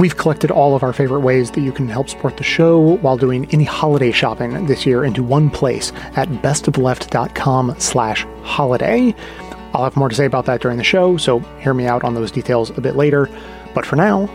We've collected all of our favorite ways that you can help support the show while doing any holiday shopping this year into one place at bestofleft.com slash holiday. I'll have more to say about that during the show, so hear me out on those details a bit later. But for now,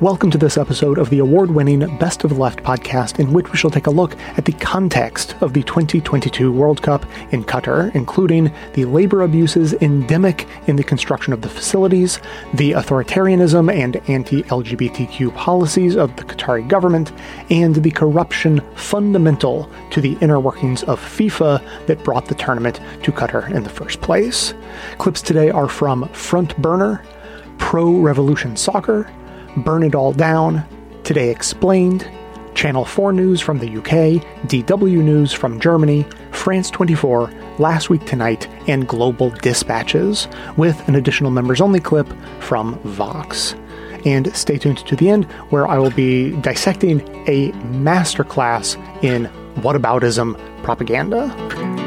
Welcome to this episode of the award winning Best of Left podcast, in which we shall take a look at the context of the 2022 World Cup in Qatar, including the labor abuses endemic in the construction of the facilities, the authoritarianism and anti LGBTQ policies of the Qatari government, and the corruption fundamental to the inner workings of FIFA that brought the tournament to Qatar in the first place. Clips today are from Front Burner, Pro Revolution Soccer, Burn It All Down, Today Explained, Channel 4 News from the UK, DW News from Germany, France 24, Last Week Tonight, and Global Dispatches, with an additional members only clip from Vox. And stay tuned to the end, where I will be dissecting a masterclass in whataboutism propaganda.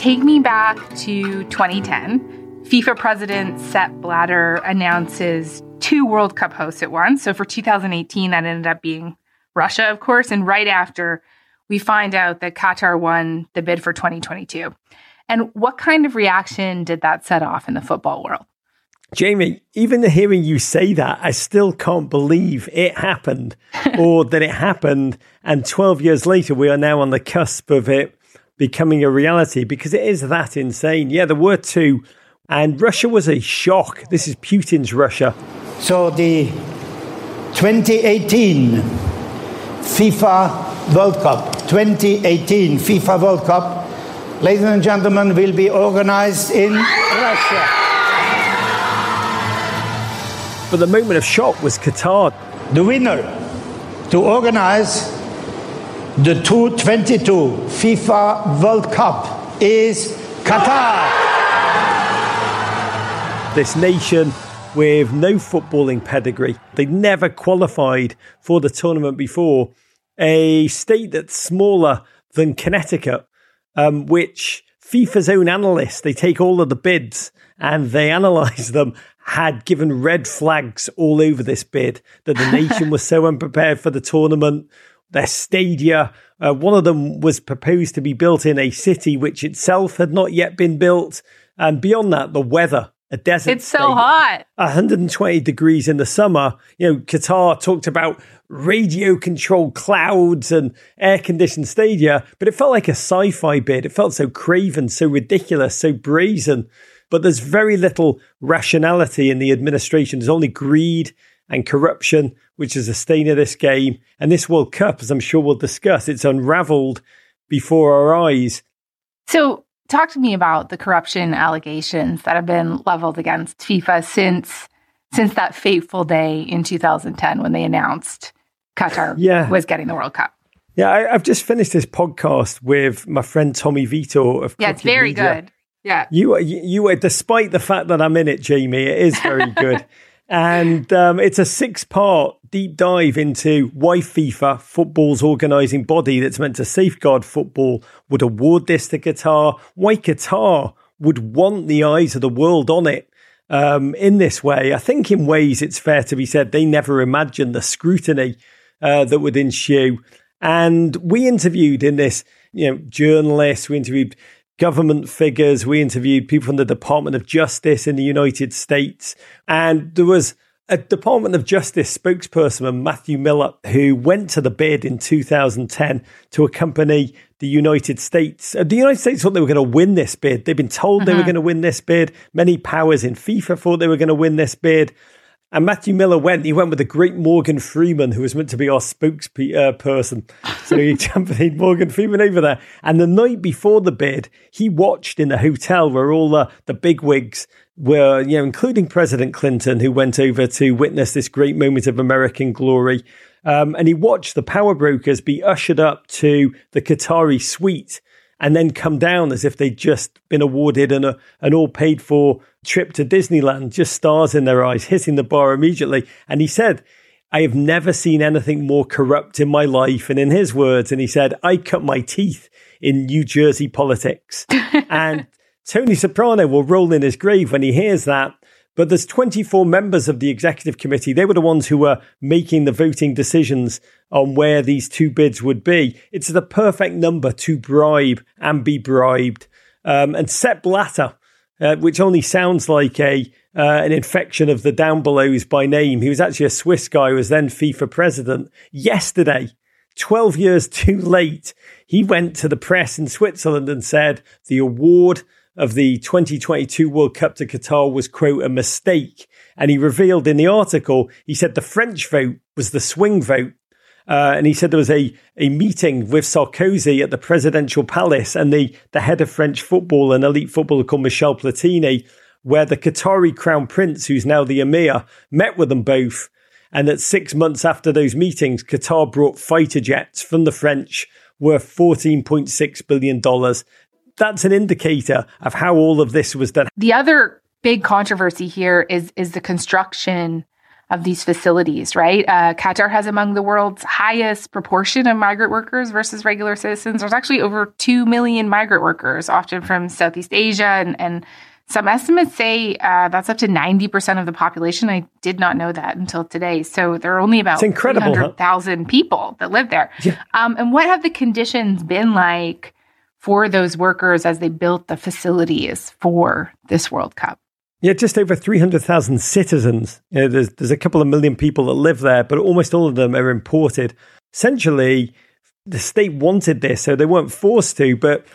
Take me back to 2010. FIFA president Sepp Blatter announces two World Cup hosts at once. So for 2018, that ended up being Russia, of course. And right after, we find out that Qatar won the bid for 2022. And what kind of reaction did that set off in the football world? Jamie, even hearing you say that, I still can't believe it happened or that it happened. And 12 years later, we are now on the cusp of it becoming a reality because it is that insane. Yeah, there were two, and Russia was a shock. This is Putin's Russia. So the 2018 FIFA World Cup, 2018 FIFA World Cup, ladies and gentlemen, will be organized in Russia. But the moment of shock was Qatar. The winner to organize the 2022 FIFA World Cup is Qatar. This nation with no footballing pedigree. They never qualified for the tournament before. A state that's smaller than Connecticut, um, which FIFA's own analysts, they take all of the bids and they analyze them, had given red flags all over this bid that the nation was so unprepared for the tournament their stadia. Uh, one of them was proposed to be built in a city which itself had not yet been built. And beyond that, the weather, a desert. It's so hot. 120 degrees in the summer. You know, Qatar talked about radio controlled clouds and air conditioned stadia, but it felt like a sci fi bid. It felt so craven, so ridiculous, so brazen. But there's very little rationality in the administration. There's only greed and corruption, which is a stain of this game. And this World Cup, as I'm sure we'll discuss, it's unraveled before our eyes. So, talk to me about the corruption allegations that have been leveled against FIFA since since that fateful day in 2010 when they announced Qatar yeah. was getting the World Cup. Yeah, I, have just finished this podcast with my friend Tommy Vito of. Yeah, it's very Media. good. Yeah, you, you, you were, despite the fact that I'm in it, Jamie, it is very good. And um, it's a six part deep dive into why FIFA, football's organising body that's meant to safeguard football, would award this to Qatar, why Qatar would want the eyes of the world on it um, in this way. I think, in ways, it's fair to be said they never imagined the scrutiny uh, that would ensue. And we interviewed in this, you know, journalists, we interviewed government figures. We interviewed people from the Department of Justice in the United States. And there was a Department of Justice spokesperson, Matthew Miller, who went to the bid in 2010 to accompany the United States. Uh, the United States thought they were going to win this bid. They've been told uh-huh. they were uh-huh. going to win this bid. Many powers in FIFA thought they were going to win this bid. And Matthew Miller went. He went with the great Morgan Freeman, who was meant to be our spokesperson. So he accompanied Morgan Freeman over there. And the night before the bid, he watched in the hotel where all the, the big wigs were, you know, including President Clinton, who went over to witness this great moment of American glory. Um, and he watched the power brokers be ushered up to the Qatari suite and then come down as if they'd just been awarded an, uh, an all paid for trip to Disneyland, just stars in their eyes, hitting the bar immediately. And he said, I have never seen anything more corrupt in my life. And in his words, and he said, I cut my teeth in New Jersey politics. and Tony Soprano will roll in his grave when he hears that. But there's 24 members of the executive committee. They were the ones who were making the voting decisions on where these two bids would be. It's the perfect number to bribe and be bribed. Um, and Sepp Blatter, uh, which only sounds like a uh, an infection of the down belows by name. He was actually a Swiss guy who was then FIFA president. Yesterday, 12 years too late, he went to the press in Switzerland and said the award of the 2022 World Cup to Qatar was, quote, a mistake. And he revealed in the article, he said the French vote was the swing vote. Uh, and he said there was a, a meeting with Sarkozy at the presidential palace and the, the head of French football, an elite footballer called Michel Platini, where the Qatari crown prince, who's now the emir, met with them both. And that six months after those meetings, Qatar brought fighter jets from the French worth $14.6 billion that's an indicator of how all of this was done. The other big controversy here is is the construction of these facilities, right? Uh, Qatar has among the world's highest proportion of migrant workers versus regular citizens. There's actually over 2 million migrant workers, often from Southeast Asia. And, and some estimates say uh, that's up to 90% of the population. I did not know that until today. So there are only about 300,000 huh? people that live there. Yeah. Um, and what have the conditions been like? For those workers as they built the facilities for this World Cup. Yeah, just over 300,000 citizens. You know, there's, there's a couple of million people that live there, but almost all of them are imported. Essentially, the state wanted this, so they weren't forced to, but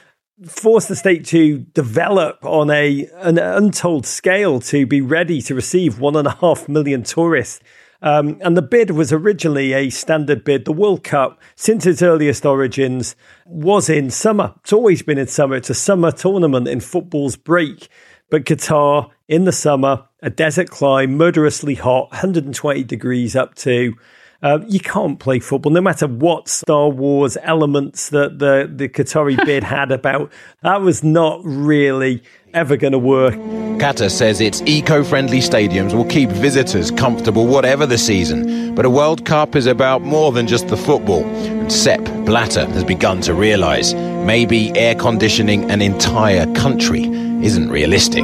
forced the state to develop on a an untold scale to be ready to receive one and a half million tourists um, and the bid was originally a standard bid. The World Cup, since its earliest origins, was in summer. It's always been in summer. It's a summer tournament in football's break. But Qatar, in the summer, a desert climb, murderously hot, 120 degrees up to. Uh, you can't play football, no matter what Star Wars elements that the, the Qatari bid had about. That was not really ever going to work. Qatar says its eco friendly stadiums will keep visitors comfortable whatever the season. But a World Cup is about more than just the football. And Sepp Blatter has begun to realise maybe air conditioning an entire country isn't realistic.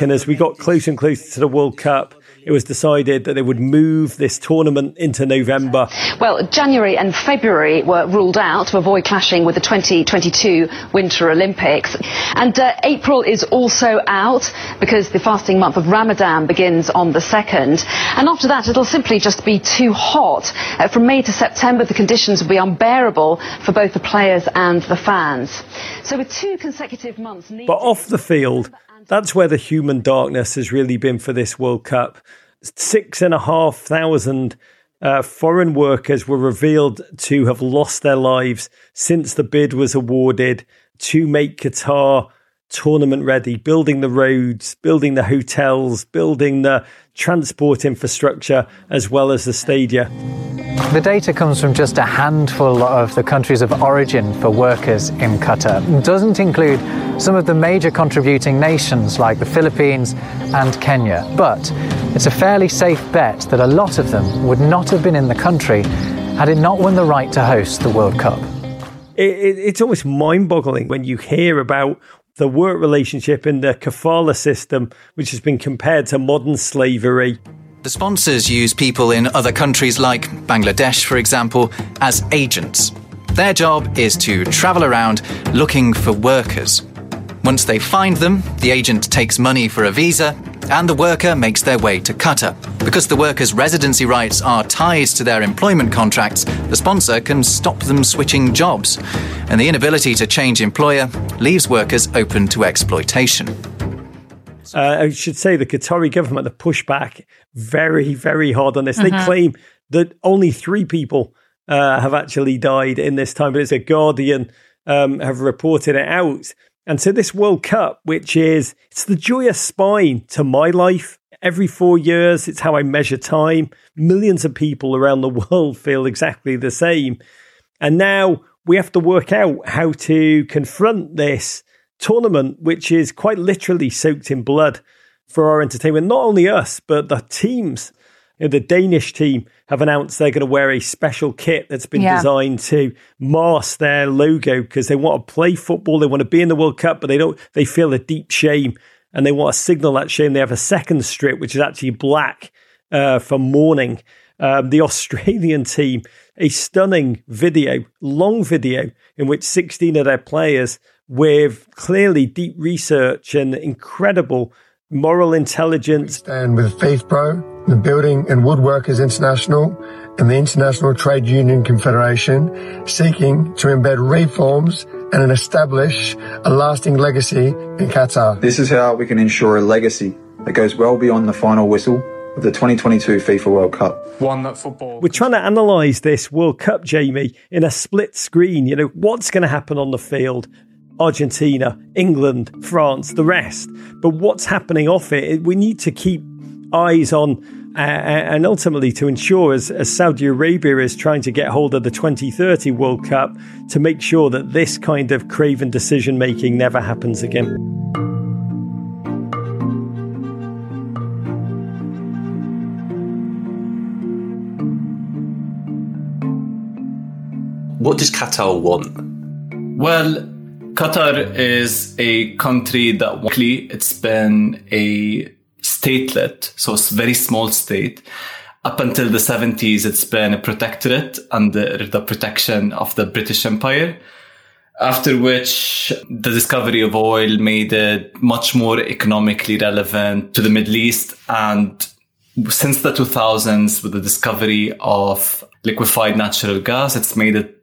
And as we got closer and closer to the World Cup, it was decided that they would move this tournament into November. Well, January and February were ruled out to avoid clashing with the 2022 Winter Olympics. And uh, April is also out because the fasting month of Ramadan begins on the 2nd. And after that, it'll simply just be too hot. Uh, from May to September, the conditions will be unbearable for both the players and the fans. So with two consecutive months... But off the field, that's where the human darkness has really been for this World Cup. Six and a half thousand uh, foreign workers were revealed to have lost their lives since the bid was awarded to make Qatar tournament ready, building the roads, building the hotels, building the transport infrastructure, as well as the stadia. The data comes from just a handful of the countries of origin for workers in Qatar. It doesn't include some of the major contributing nations like the Philippines and Kenya. But it's a fairly safe bet that a lot of them would not have been in the country had it not won the right to host the World Cup. It, it, it's almost mind boggling when you hear about the work relationship in the kafala system, which has been compared to modern slavery. The sponsors use people in other countries like Bangladesh, for example, as agents. Their job is to travel around looking for workers. Once they find them, the agent takes money for a visa and the worker makes their way to Qatar. Because the worker's residency rights are tied to their employment contracts, the sponsor can stop them switching jobs. And the inability to change employer leaves workers open to exploitation. Uh, I should say the Qatari government have pushed back very, very hard on this. Mm-hmm. They claim that only three people uh, have actually died in this time, but it's a Guardian um, have reported it out. And so this World Cup, which is it's the joyous spine to my life. Every four years, it's how I measure time. Millions of people around the world feel exactly the same. And now we have to work out how to confront this tournament, which is quite literally soaked in blood for our entertainment. Not only us, but the teams the Danish team have announced they're going to wear a special kit that's been Yeah. designed to mask their logo because they want to play football, they want to be in the World Cup, but they don't. They feel a deep shame and they want to signal that shame. They have a second strip which is actually black uh, for mourning. Um, the Australian team, a stunning video, long video in which 16 of their players, with clearly deep research and incredible moral intelligence, stand with FIFPRO, the Building and Woodworkers International, and the International Trade Union Confederation, seeking to embed reforms and establish a lasting legacy in Qatar. This is how we can ensure a legacy that goes well beyond the final whistle of the 2022 FIFA World Cup. One that football. We're trying to analyse this World Cup, Jamie, in a split screen. You know, what's going to happen on the field? Argentina, England, France, the rest. But what's happening off it? We need to keep eyes on uh, and ultimately to ensure, as, as Saudi Arabia is trying to get hold of the 2030 World Cup, to make sure that this kind of craven decision making never happens again. What does Qatar want? Well, Qatar is a country that luckily it's been a statelet, so it's a very small state. Up until the 70s, it's been a protectorate under the protection of the British Empire. After which, the discovery of oil made it much more economically relevant to the Middle East. And since the 2000s, with the discovery of liquefied natural gas, it's made it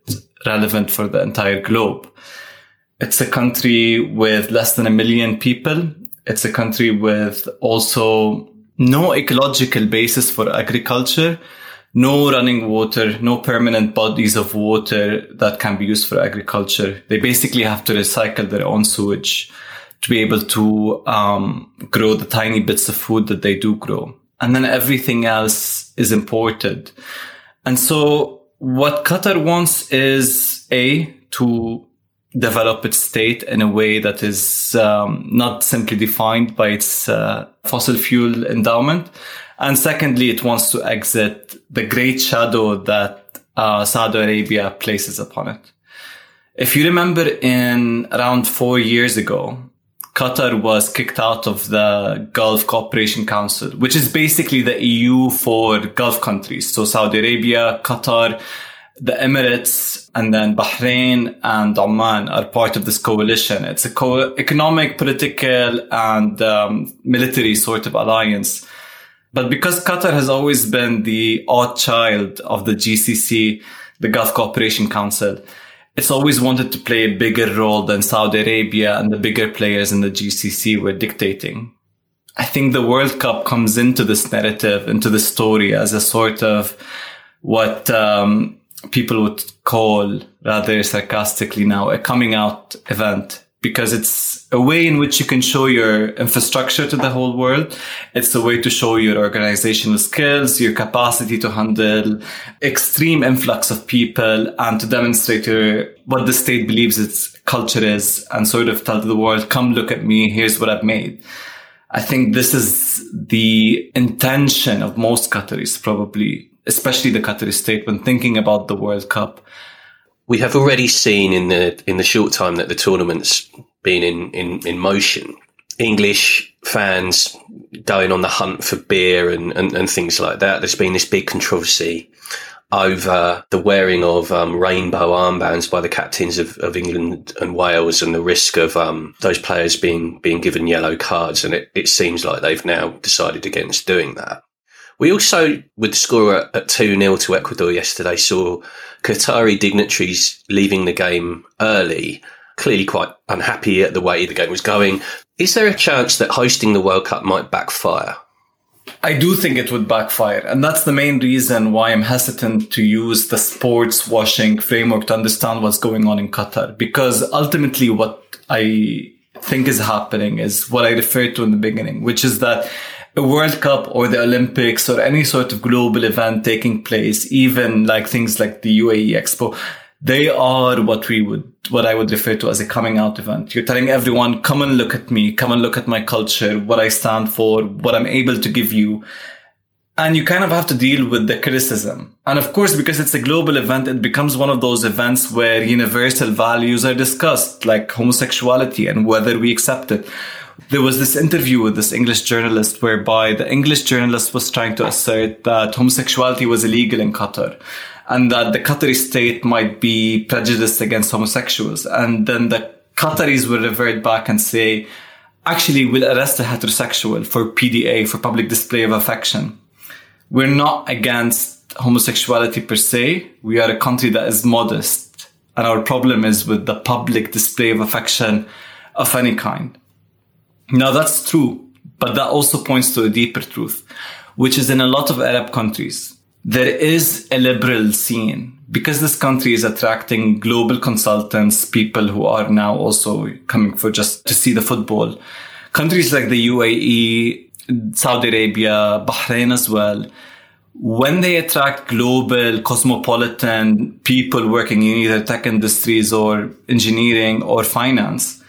relevant for the entire globe. It's a country with less than a million people. It's a country with also no ecological basis for agriculture, no running water, no permanent bodies of water that can be used for agriculture. They basically have to recycle their own sewage to be able to um, grow the tiny bits of food that they do grow. And then everything else is imported. And so what Qatar wants is A, to develop its state in a way that is um, not simply defined by its uh, fossil fuel endowment. And secondly, it wants to exit the great shadow that uh, Saudi Arabia places upon it. If you remember in around four years ago, Qatar was kicked out of the Gulf Cooperation Council, which is basically the EU for Gulf countries. So Saudi Arabia, Qatar, the Emirates, and then Bahrain and Oman are part of this coalition. It's a co- economic, political, and um, military sort of alliance. But because Qatar has always been the odd child of the GCC, the Gulf Cooperation Council, it's always wanted to play a bigger role than Saudi Arabia and the bigger players in the GCC were dictating. I think the World Cup comes into this narrative, into the story as a sort of what um, people would call rather sarcastically now a coming out event because it's a way in which you can show your infrastructure to the whole world. It's a way to show your organizational skills, your capacity to handle extreme influx of people and to demonstrate your, what the state believes its culture is and sort of tell the world, come look at me. Here's what I've made. I think this is the intention of most Qataris, probably, especially the Qatari state when thinking about the World Cup. We have already seen in the in the short time that the tournament's been in, in, in motion, English fans going on the hunt for beer and, and, and things like that. There's been this big controversy over the wearing of um, rainbow armbands by the captains of, of England and Wales and the risk of um, those players being being given yellow cards. And it, it seems like they've now decided against doing that. We also, with the score at 2 0 to Ecuador yesterday, saw Qatari dignitaries leaving the game early, clearly quite unhappy at the way the game was going. Is there a chance that hosting the World Cup might backfire? I do think it would backfire. And that's the main reason why I'm hesitant to use the sports washing framework to understand what's going on in Qatar. Because ultimately, what I think is happening is what I referred to in the beginning, which is that a World Cup or the Olympics or any sort of global event taking place, even like things like the UAE Expo, they are what we would, what I would refer to as a coming out event. You're telling everyone, come and look at me, come and look at my culture, what I stand for, what I'm able to give you. and you kind of have to deal with the criticism. And of course, because it's a global event, it becomes one of those events where universal values are discussed, like homosexuality and whether we accept it. There was this interview with this English journalist whereby the English journalist was trying to assert that homosexuality was illegal in Qatar and that the Qatari state might be prejudiced against homosexuals. And then the Qataris will revert back and say, actually, we'll arrest a heterosexual for PDA, for public display of affection we're not against homosexuality per se. We are a country that is modest. And our problem is with the public display of affection of any kind. Now that's true, but that also points to a deeper truth, which is in a lot of Arab countries, there is a liberal scene because this country is attracting global consultants, people who are now also coming for just to see the football. Countries like the UAE, Saudi Arabia, Bahrain as well, when they attract global cosmopolitan people working in either tech industries or engineering or finance,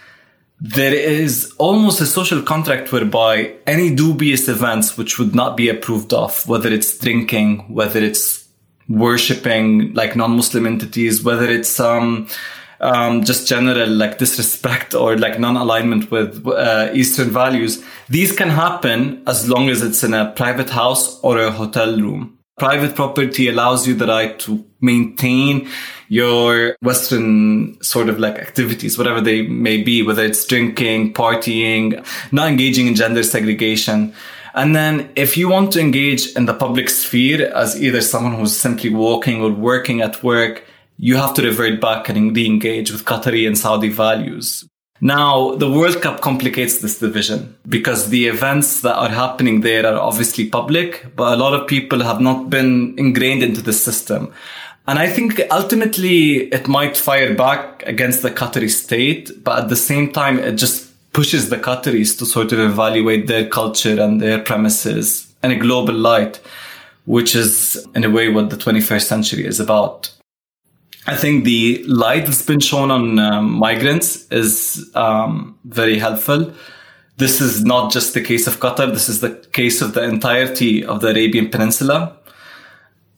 there is almost a social contract whereby any dubious events which would not be approved of, whether it's drinking, whether it's worshipping like non-Muslim entities, whether it's um, um, just general like disrespect or like non-alignment with uh, Eastern values. These can happen as long as it's in a private house or a hotel room. Private property allows you the right to maintain your Western sort of like activities, whatever they may be, whether it's drinking, partying, not engaging in gender segregation. And then if you want to engage in the public sphere as either someone who's simply walking or working at work, you have to revert back and re-engage with Qatari and Saudi values. Now, the World Cup complicates this division because the events that are happening there are obviously public, but a lot of people have not been ingrained into the system. And I think ultimately it might fire back against the Qatari state, but at the same time, it just pushes the Qataris to sort of evaluate their culture and their premises in a global light, which is in a way what the 21st century is about. I think the light that's been shown on um, migrants is um, very helpful. This is not just the case of Qatar. This is the case of the entirety of the Arabian Peninsula,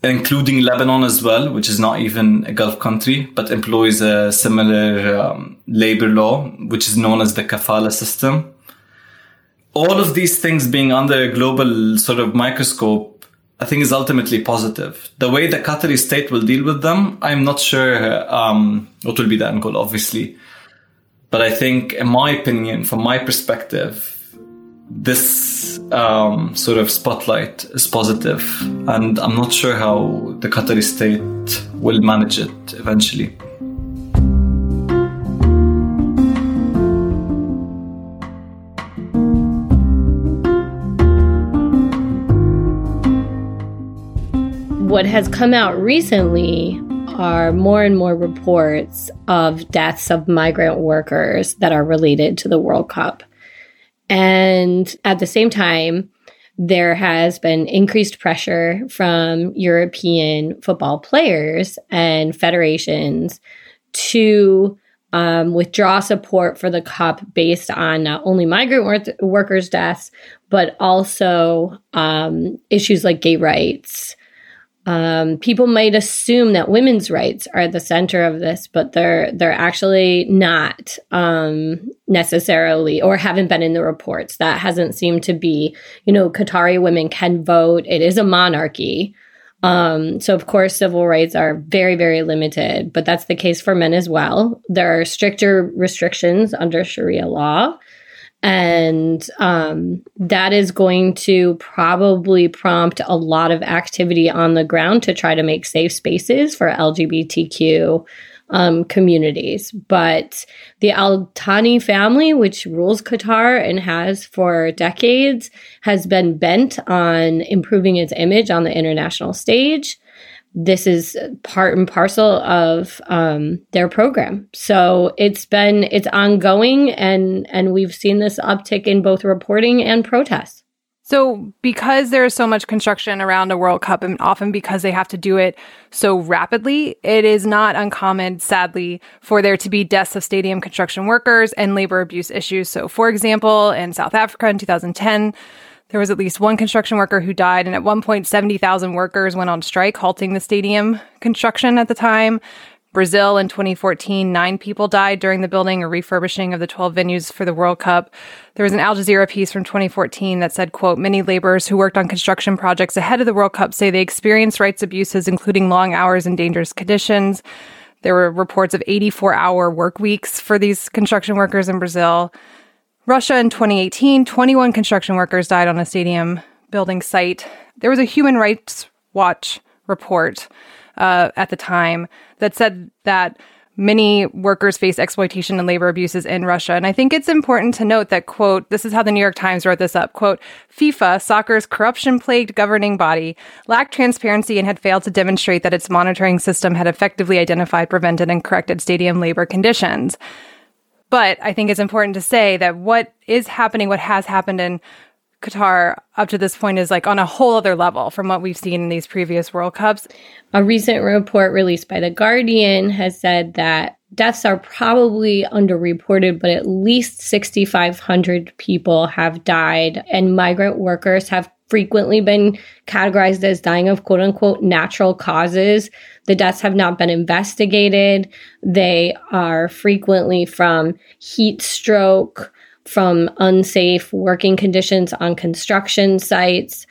including Lebanon as well, which is not even a Gulf country, but employs a similar um, labor law, which is known as the kafala system. All of these things being under a global sort of microscope I think is ultimately positive. The way the Qatari state will deal with them, I'm not sure um, what will be the end goal, obviously. But I think, in my opinion, from my perspective, this um, sort of spotlight is positive, and I'm not sure how the Qatari state will manage it eventually. What has come out recently are more and more reports of deaths of migrant workers that are related to the World Cup. And at the same time, there has been increased pressure from European football players and federations to um, withdraw support for the cup based on not only migrant wor- workers' deaths, but also um, issues like gay rights um, people might assume that women's rights are at the center of this, but they're they're actually not um, necessarily, or haven't been in the reports. That hasn't seemed to be. You know, Qatari women can vote. It is a monarchy, um, so of course civil rights are very very limited. But that's the case for men as well. There are stricter restrictions under Sharia law and um, that is going to probably prompt a lot of activity on the ground to try to make safe spaces for LGBTQ um, communities. But the Al Thani family, which rules Qatar and has for decades, has been bent on improving its image on the international stage this is part and parcel of um, their program. So it's been it's ongoing, and and we've seen this uptick in both reporting and protests. So, because there is so much construction around a World Cup, and often because they have to do it so rapidly, it is not uncommon, sadly, for there to be deaths of stadium construction workers and labor abuse issues. So, for example, in South Africa in 2010, There was at least one construction worker who died, and at one point, 70,000 workers went on strike, halting the stadium construction at the time. Brazil in 2014, nine people died during the building or refurbishing of the 12 venues for the World Cup. There was an Al Jazeera piece from 2014 that said, quote, many laborers who worked on construction projects ahead of the World Cup say they experienced rights abuses, including long hours and dangerous conditions. There were reports of 84 hour work weeks for these construction workers in Brazil. Russia in 2018, 21 construction workers died on a stadium building site. There was a Human Rights Watch report uh, at the time that said that many workers face exploitation and labor abuses in Russia. And I think it's important to note that, quote, this is how the New York Times wrote this up, quote, FIFA, soccer's corruption plagued governing body, lacked transparency and had failed to demonstrate that its monitoring system had effectively identified, prevented, and corrected stadium labor conditions. But I think it's important to say that what is happening, what has happened in Qatar up to this point is like on a whole other level from what we've seen in these previous World Cups. A recent report released by The Guardian has said that deaths are probably underreported, but at least 6,500 people have died, and migrant workers have frequently been categorized as dying of quote unquote natural causes. The deaths have not been investigated. They are frequently from heat stroke, from unsafe working conditions on construction sites.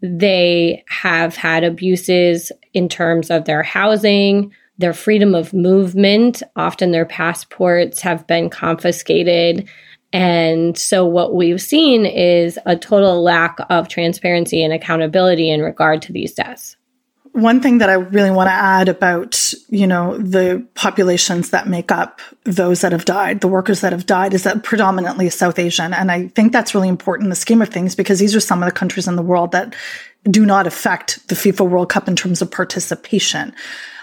They have had abuses in terms of their housing, their freedom of movement. Often their passports have been confiscated. And so, what we've seen is a total lack of transparency and accountability in regard to these deaths one thing that I really want to add about, you know, the populations that make up those that have died, the workers that have died, is that predominantly South Asian. And I think that's really important in the scheme of things because these are some of the countries in the world that do not affect the FIFA World Cup in terms of participation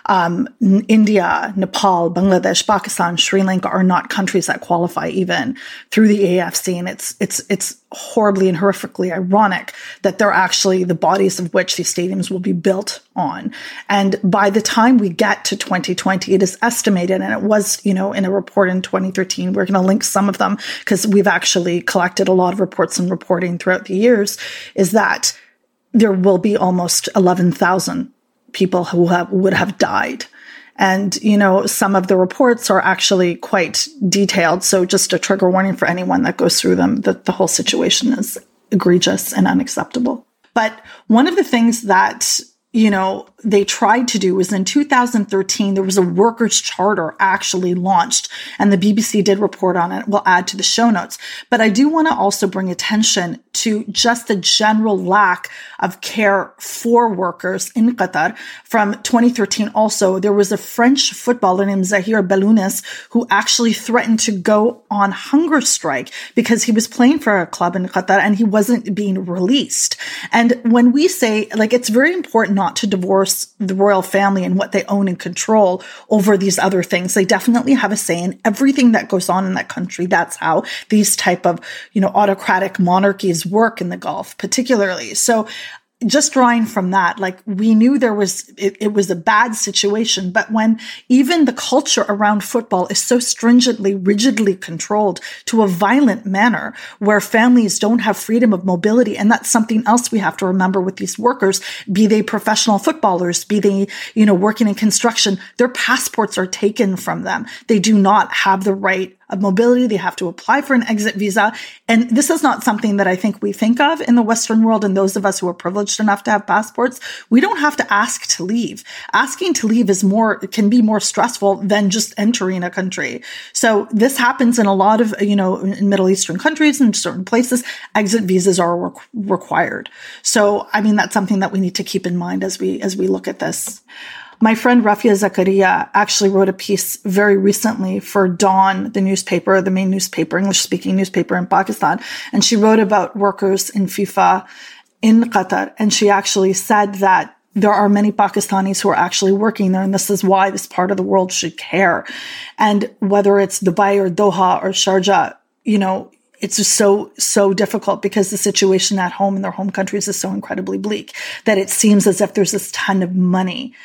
um, India, Nepal, Bangladesh, Pakistan, Sri Lanka are not countries that qualify even through the AFC. And it's, it's, it's horribly and horrifically ironic that they're actually the bodies of which these stadiums will be built on. And by the time we get to 2020, it is estimated, and it was, you know, in a report in 2013, we're going to link some of them because we've actually collected a lot of reports and reporting throughout the years, is that there will be almost 11,000 people who have, would have died. And, you know, some of the reports are actually quite detailed. So just a trigger warning for anyone that goes through them that the whole situation is egregious and unacceptable. But one of the things that you know, they tried to do was in 2013, there was a workers' charter actually launched, and the BBC did report on it. We'll add to the show notes. But I do want to also bring attention to just the general lack of care for workers in Qatar. From 2013, also, there was a French footballer named Zahir Belounis who actually threatened to go on hunger strike because he was playing for a club in Qatar and he wasn't being released. And when we say, like, it's very important not to divorce the royal family and what they own and control over these other things. They definitely have a say in everything that goes on in that country. That's how these type of, you know, autocratic monarchies work in the Gulf, particularly. So just drawing from that, like we knew there was, it, it, was a bad situation. But when even the culture around football is so stringently, rigidly controlled to a violent manner where families don't have freedom of mobility. And that's something else we have to remember with these workers, be they professional footballers, be they, you know, working in construction, their passports are taken from them. They do not have the right of mobility. They have to apply for an exit visa. And this is not something that I think we think of in the Western world. And those of us who are privileged enough to have passports, we don't have to ask to leave. Asking to leave is more, can be more stressful than just entering a country. So this happens in a lot of, you know, in Middle Eastern countries and certain places, exit visas are re- required. So, I mean, that's something that we need to keep in mind as we, as we look at this. My friend Rafia Zakaria actually wrote a piece very recently for Dawn, the newspaper, the main newspaper, English speaking newspaper in Pakistan. And she wrote about workers in FIFA in Qatar. And she actually said that there are many Pakistanis who are actually working there. And this is why this part of the world should care. And whether it's Dubai or Doha or Sharjah, you know, it's just so, so difficult because the situation at home in their home countries is so incredibly bleak that it seems as if there's this ton of money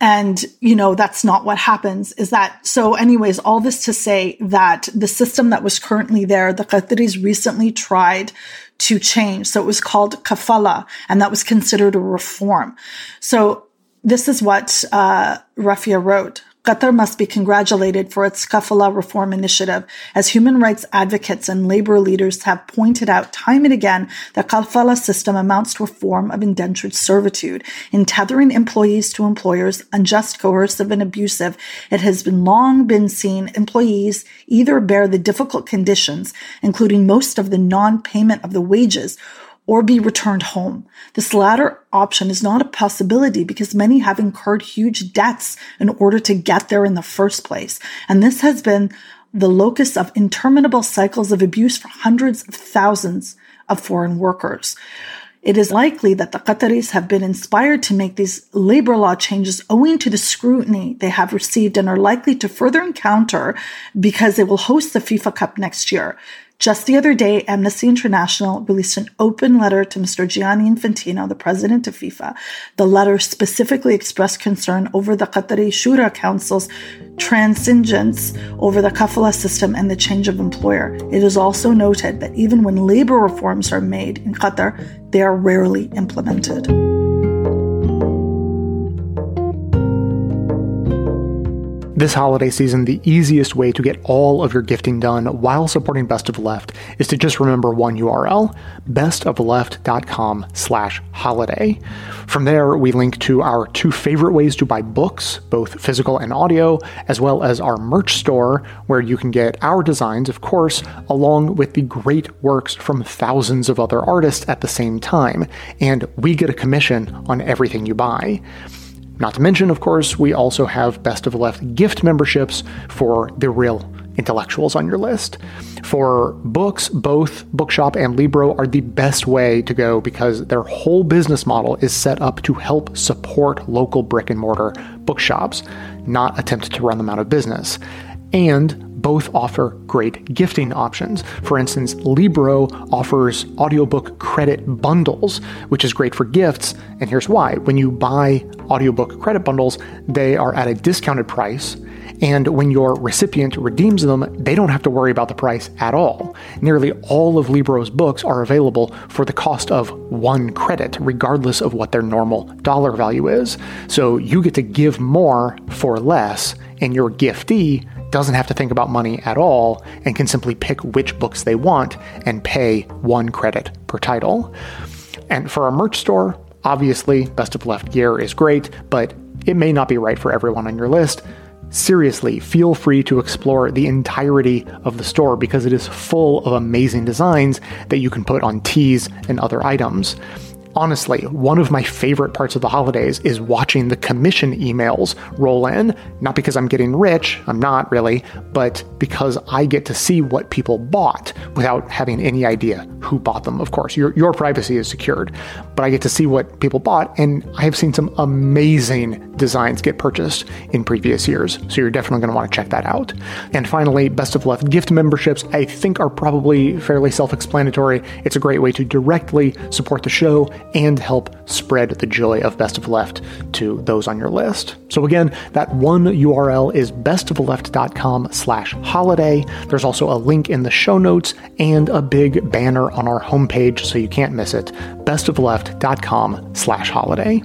And, you know, that's not what happens is that, so anyways, all this to say that the system that was currently there, the Qataris recently tried to change. So it was called kafala and that was considered a reform. So this is what, uh, Rafia wrote. Qatar must be congratulated for its kafala reform initiative, as human rights advocates and labor leaders have pointed out time and again the kafala system amounts to a form of indentured servitude. In tethering employees to employers, unjust, coercive, and abusive, it has been long been seen employees either bear the difficult conditions, including most of the non-payment of the wages, or be returned home. This latter option is not a possibility because many have incurred huge debts in order to get there in the first place. And this has been the locus of interminable cycles of abuse for hundreds of thousands of foreign workers. It is likely that the Qataris have been inspired to make these labor law changes owing to the scrutiny they have received and are likely to further encounter because they will host the FIFA Cup next year. Just the other day, Amnesty International released an open letter to Mr. Gianni Infantino, the president of FIFA. The letter specifically expressed concern over the Qatari Shura Council's transigence over the kafala system and the change of employer. It is also noted that even when labor reforms are made in Qatar, they are rarely implemented. This holiday season, the easiest way to get all of your gifting done while supporting Best of Left is to just remember one URL, bestofleft.com slash holiday. From there, we link to our two favorite ways to buy books, both physical and audio, as well as our merch store, where you can get our designs, of course, along with the great works from thousands of other artists at the same time. And we get a commission on everything you buy. Not to mention, of course, we also have Best of Left gift memberships for the real intellectuals on your list. For books, both Bookshop and Libro are the best way to go because their whole business model is set up to help support local brick and mortar bookshops, not attempt to run them out of business. And both offer great gifting options. For instance, Libro offers audiobook credit bundles, which is great for gifts. And here's why when you buy audiobook credit bundles, they are at a discounted price. And when your recipient redeems them, they don't have to worry about the price at all. Nearly all of Libro's books are available for the cost of one credit, regardless of what their normal dollar value is. So you get to give more for less, and your giftee doesn't have to think about money at all and can simply pick which books they want and pay one credit per title. And for our merch store, obviously, Best of Left gear is great, but it may not be right for everyone on your list. Seriously, feel free to explore the entirety of the store because it is full of amazing designs that you can put on tees and other items. Honestly, one of my favorite parts of the holidays is watching the commission emails roll in, not because I'm getting rich, I'm not really, but because I get to see what people bought without having any idea who bought them, of course. Your, your privacy is secured, but I get to see what people bought, and I have seen some amazing designs get purchased in previous years, so you're definitely going to want to check that out. And finally, Best of Left gift memberships, I think are probably fairly self explanatory. It's a great way to directly support the show and help spread the joy of Best of Left to those on your list. So again, that one URL is bestofleft.com slash holiday. There's also a link in the show notes and a big banner on our homepage so you can't miss it. bestofleft.com slash holiday.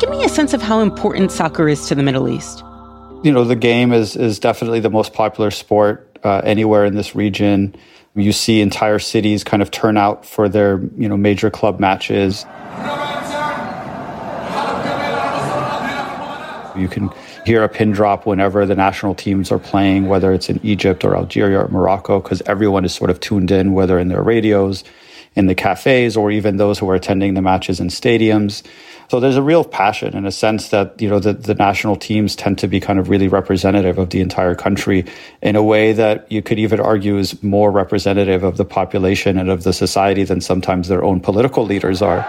Give me a sense of how important soccer is to the Middle East you know, the game is is definitely the most popular sport uh, anywhere in this region. You see entire cities kind of turn out for their you know major club matches. You can hear a pin drop whenever the national teams are playing, whether it's in Egypt or Algeria or Morocco, because everyone is sort of tuned in, whether in their radios, in the cafes, or even those who are attending the matches in stadiums. So there's a real passion in a sense that, you know, the, the national teams tend to be kind of really representative of the entire country in a way that you could even argue is more representative of the population and of the society than sometimes their own political leaders are.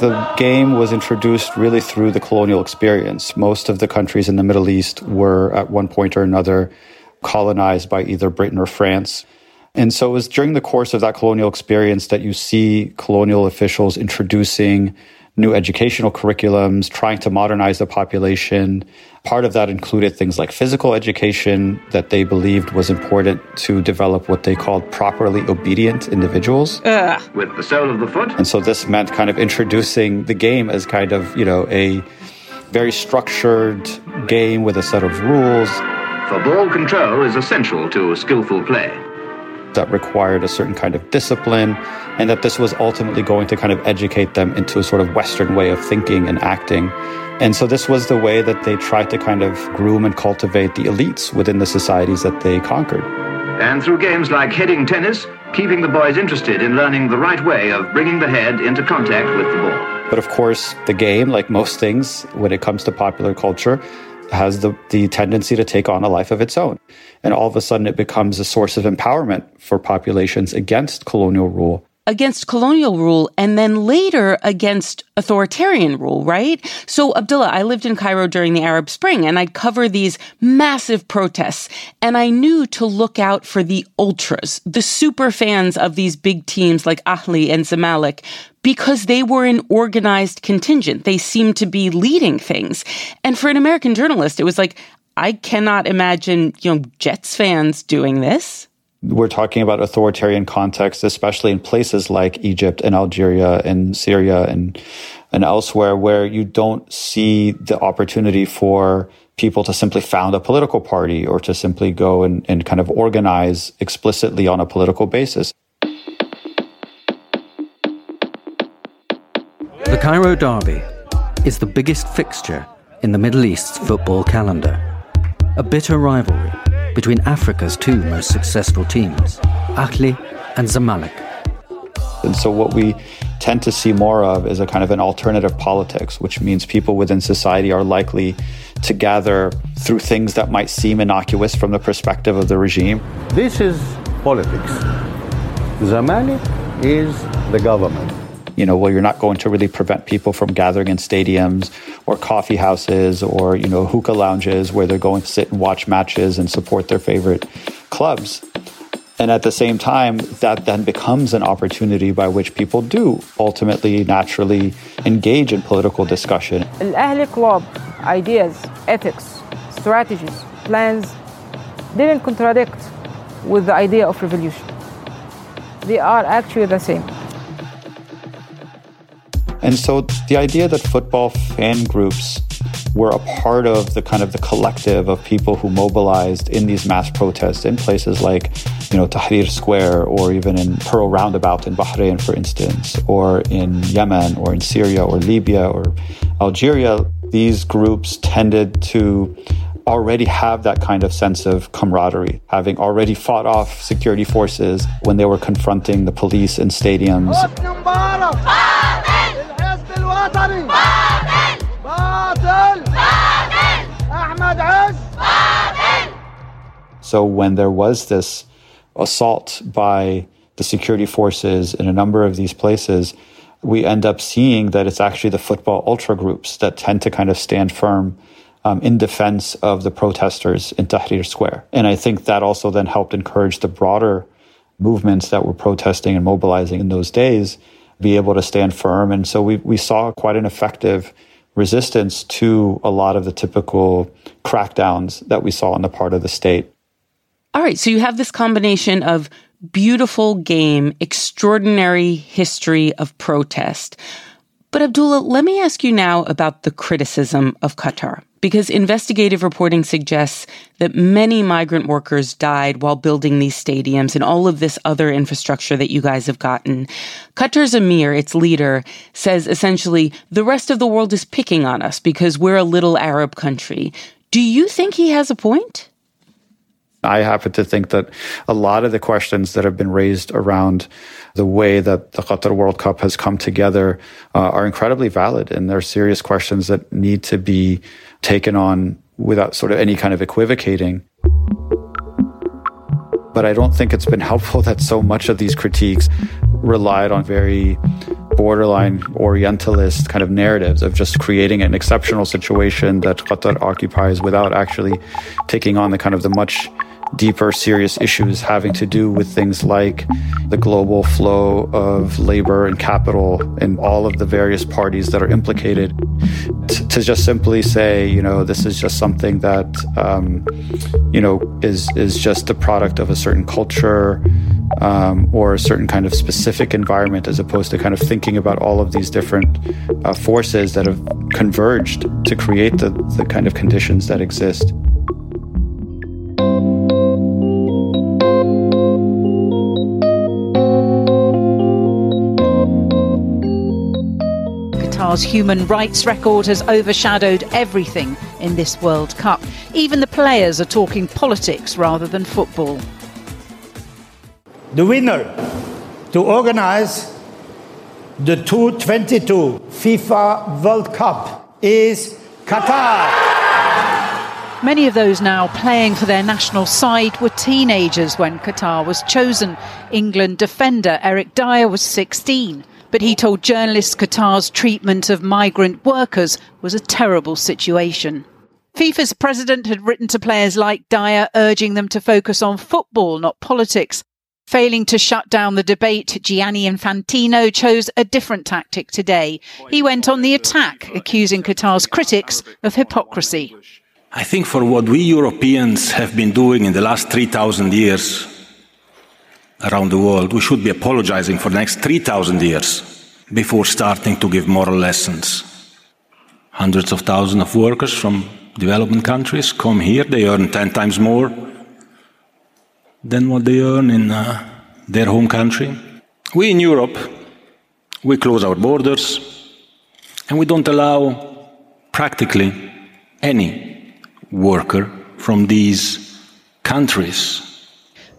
The game was introduced really through the colonial experience. Most of the countries in the Middle East were at one point or another colonized by either Britain or France. And so it was during the course of that colonial experience that you see colonial officials introducing new educational curriculums, trying to modernize the population. Part of that included things like physical education that they believed was important to develop what they called properly obedient individuals. Ugh. With the sole of the foot. And so this meant kind of introducing the game as kind of, you know, a very structured game with a set of rules. For ball control is essential to skillful play that required a certain kind of discipline, and that this was ultimately going to kind of educate them into a sort of Western way of thinking and acting. And so this was the way that they tried to kind of groom and cultivate the elites within the societies that they conquered. And through games like heading tennis, keeping the boys interested in learning the right way of bringing the head into contact with the ball. But of course, the game, like most things when it comes to popular culture, has the, the tendency to take on a life of its own. And all of a sudden, it becomes a source of empowerment for populations against colonial rule against colonial rule and then later against authoritarian rule, right? So, Abdullah, I lived in Cairo during the Arab Spring and I'd cover these massive protests and I knew to look out for the ultras, the super fans of these big teams like Ahli and Zamalek, because they were an organized contingent. They seemed to be leading things. And for an American journalist, it was like, I cannot imagine, you know, Jets fans doing this we're talking about authoritarian contexts, especially in places like Egypt and Algeria and Syria and and elsewhere, where you don't see the opportunity for people to simply found a political party or to simply go and, and kind of organize explicitly on a political basis. The Cairo Derby is the biggest fixture in the Middle East's football calendar. A bitter rivalry between Africa's two most successful teams, Ahli and Zamalek. And so, what we tend to see more of is a kind of an alternative politics, which means people within society are likely to gather through things that might seem innocuous from the perspective of the regime. This is politics. Zamalek is the government you know, well, you're not going to really prevent people from gathering in stadiums or coffee houses or, you know, hookah lounges where they're going to sit and watch matches and support their favorite clubs. And at the same time, that then becomes an opportunity by which people do ultimately, naturally engage in political discussion. Al Club ideas, ethics, strategies, plans didn't contradict with the idea of revolution. They are actually the same. And so the idea that football fan groups were a part of the kind of the collective of people who mobilized in these mass protests in places like, you know, Tahrir Square or even in Pearl Roundabout in Bahrain, for instance, or in Yemen or in Syria or Libya or Algeria, these groups tended to already have that kind of sense of camaraderie, having already fought off security forces when they were confronting the police in stadiums. باطل باطل احمد عز So when there was this assault by the security forces in a number of these places, we end up seeing that it's actually the football ultra groups that tend to kind of stand firm um, in defense of the protesters in Tahrir Square. And I think that also then helped encourage the broader movements that were protesting and mobilizing in those days be able to stand firm. And so we, we saw quite an effective resistance to a lot of the typical crackdowns that we saw on the part of the state. All right. So you have this combination of beautiful game, extraordinary history of protest. But Abdullah, let me ask you now about the criticism of Qatar because investigative reporting suggests that many migrant workers died while building these stadiums and all of this other infrastructure that you guys have gotten. Qatar's Emir, its leader, says essentially the rest of the world is picking on us because we're a little Arab country. Do you think he has a point? I happen to think that a lot of the questions that have been raised around the way that the Qatar World Cup has come together uh, are incredibly valid, and they're serious questions that need to be taken on without sort of any kind of equivocating. But I don't think it's been helpful that so much of these critiques relied on very borderline Orientalist kind of narratives of just creating an exceptional situation that Qatar occupies without actually taking on the kind of the much deeper, serious issues having to do with things like the global flow of labor and capital and all of the various parties that are implicated. T- to just simply say, you know, this is just something that, um, you know, is is just the product of a certain culture um, or a certain kind of specific environment, as opposed to kind of thinking about all of these different uh, forces that have converged to create the, the kind of conditions that exist. Human rights record has overshadowed everything in this World Cup. Even the players are talking politics rather than football. The winner to organize the 2022 FIFA World Cup is Qatar. Many of those now playing for their national side were teenagers when Qatar was chosen. England defender Eric Dier was 16 but he told journalists Qatar's treatment of migrant workers was a terrible situation. FIFA's president had written to players like Dier urging them to focus on football, not politics. Failing to shut down the debate, Gianni Infantino chose a different tactic today. He went on the attack, accusing Qatar's critics of hypocrisy. I think for what we Europeans have been doing in the last 3,000 years, around the world, we should be apologizing for the next 3,000 years before starting to give moral lessons. Hundreds of thousands of workers from development countries come here, they earn 10 times more than what they earn in uh, their home country. We in Europe, we close our borders and we don't allow practically any worker from these countries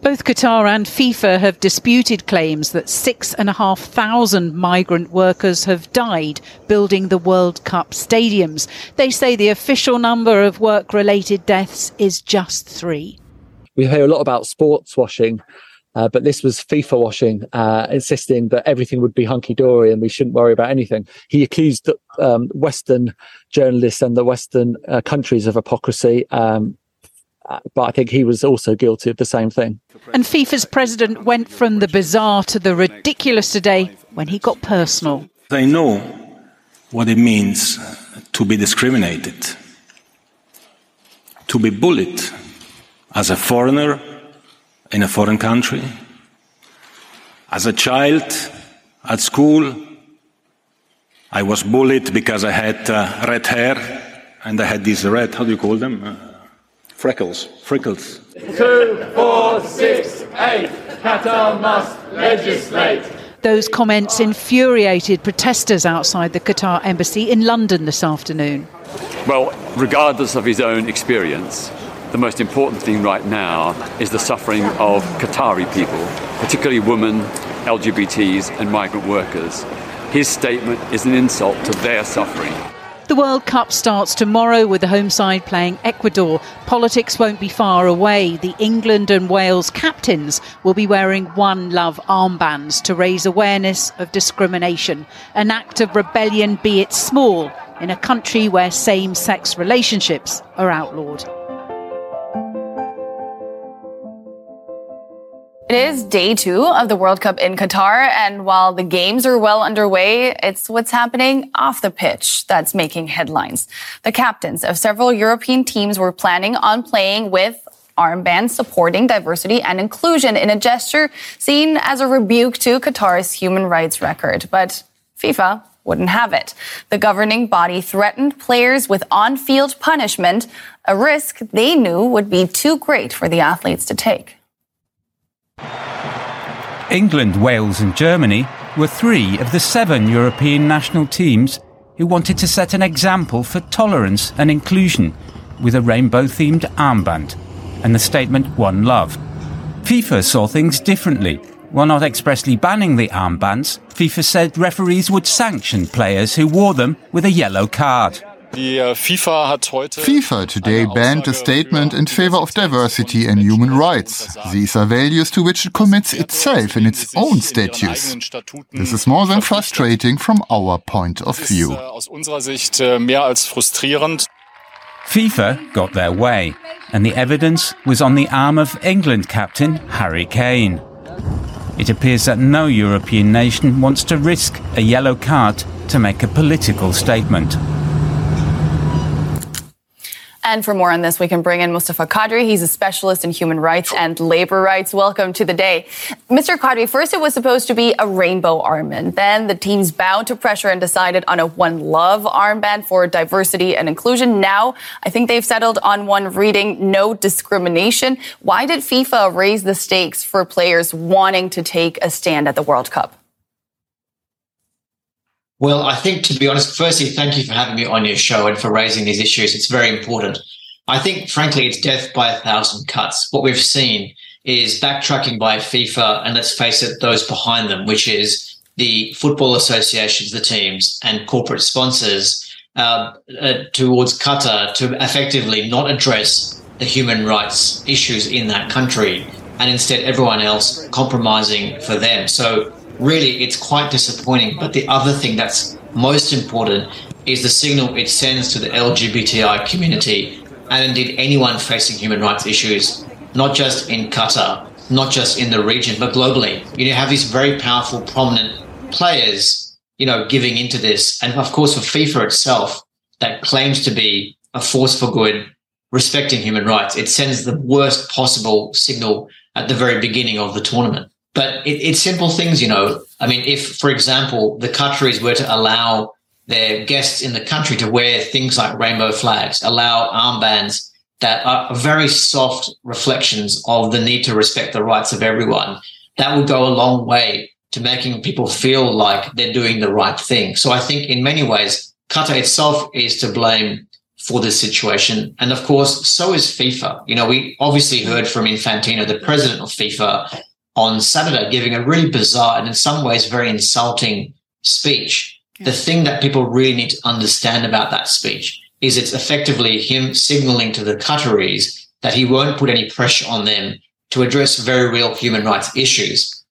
both Qatar and FIFA have disputed claims that six and a half thousand migrant workers have died building the World Cup stadiums. They say the official number of work related deaths is just three. We hear a lot about sports washing. Uh, but this was FIFA washing, uh, insisting that everything would be hunky dory and we shouldn't worry about anything. He accused um, Western journalists and the Western uh, countries of hypocrisy. Um, but I think he was also guilty of the same thing. And FIFA's president went from the bizarre to the ridiculous today when he got personal. They know what it means to be discriminated, to be bullied as a foreigner in a foreign country, as a child at school. I was bullied because I had uh, red hair and I had these red, how do you call them? Uh, Freckles. Freckles. Two, four, six, eight. Qatar must legislate. Those comments infuriated protesters outside the Qatar embassy in London this afternoon. Well, regardless of his own experience, the most important thing right now is the suffering of Qatari people, particularly women, LGBTs, and migrant workers. His statement is an insult to their suffering. The World Cup starts tomorrow with the home side playing Ecuador. Politics won't be far away. The England and Wales captains will be wearing One Love armbands to raise awareness of discrimination, an act of rebellion, be it small, in a country where same sex relationships are outlawed. It is day two of the World Cup in Qatar, and while the games are well underway, it's what's happening off the pitch that's making headlines. The captains of several European teams were planning on playing with armbands supporting diversity and inclusion in a gesture seen as a rebuke to Qatar's human rights record. But FIFA wouldn't have it. The governing body threatened players with on field punishment, a risk they knew would be too great for the athletes to take. England, Wales, and Germany were three of the seven European national teams who wanted to set an example for tolerance and inclusion with a rainbow themed armband and the statement One Love. FIFA saw things differently. While not expressly banning the armbands, FIFA said referees would sanction players who wore them with a yellow card. FIFA today banned a statement in favor of diversity and human rights. These are values to which it commits itself in its own statutes. This is more than frustrating from our point of view. FIFA got their way, and the evidence was on the arm of England captain Harry Kane. It appears that no European nation wants to risk a yellow card to make a political statement. And for more on this, we can bring in Mustafa Qadri. He's a specialist in human rights and labor rights. Welcome to the day. Mr. Qadri, first it was supposed to be a rainbow armband. Then the teams bowed to pressure and decided on a One Love armband for diversity and inclusion. Now I think they've settled on one reading no discrimination. Why did FIFA raise the stakes for players wanting to take a stand at the World Cup? Well, I think to be honest, firstly, thank you for having me on your show and for raising these issues. It's very important. I think, frankly, it's death by a thousand cuts. What we've seen is backtracking by FIFA, and let's face it, those behind them, which is the football associations, the teams, and corporate sponsors uh, uh, towards Qatar to effectively not address the human rights issues in that country, and instead everyone else compromising for them. So really it's quite disappointing. But the other thing that's most important is the signal it sends to the LGBTI community and indeed anyone facing human rights issues, not just in Qatar, not just in the region, but globally. You have these very powerful, prominent players, you know, giving into this. And of course, for FIFA itself, that claims to be a force for good, respecting human rights, it sends the worst possible signal at the very beginning of the tournament. But it, it's simple things, you know. I mean, if, for example, the Qataris were to allow their guests in the country to wear things like rainbow flags, allow armbands that are very soft reflections of the need to respect the rights of everyone, that would go a long way to making people feel like they're doing the right thing. So I think in many ways, Qatar itself is to blame for this situation. And of course, so is FIFA. You know, we obviously heard from Infantino, the president of FIFA, on Saturday giving a really bizarre and in some ways very insulting speech. Yeah. The thing that people really need to understand about that speech is it's effectively him signaling to the Qataris that he won't put any pressure on them to address very real human rights issues.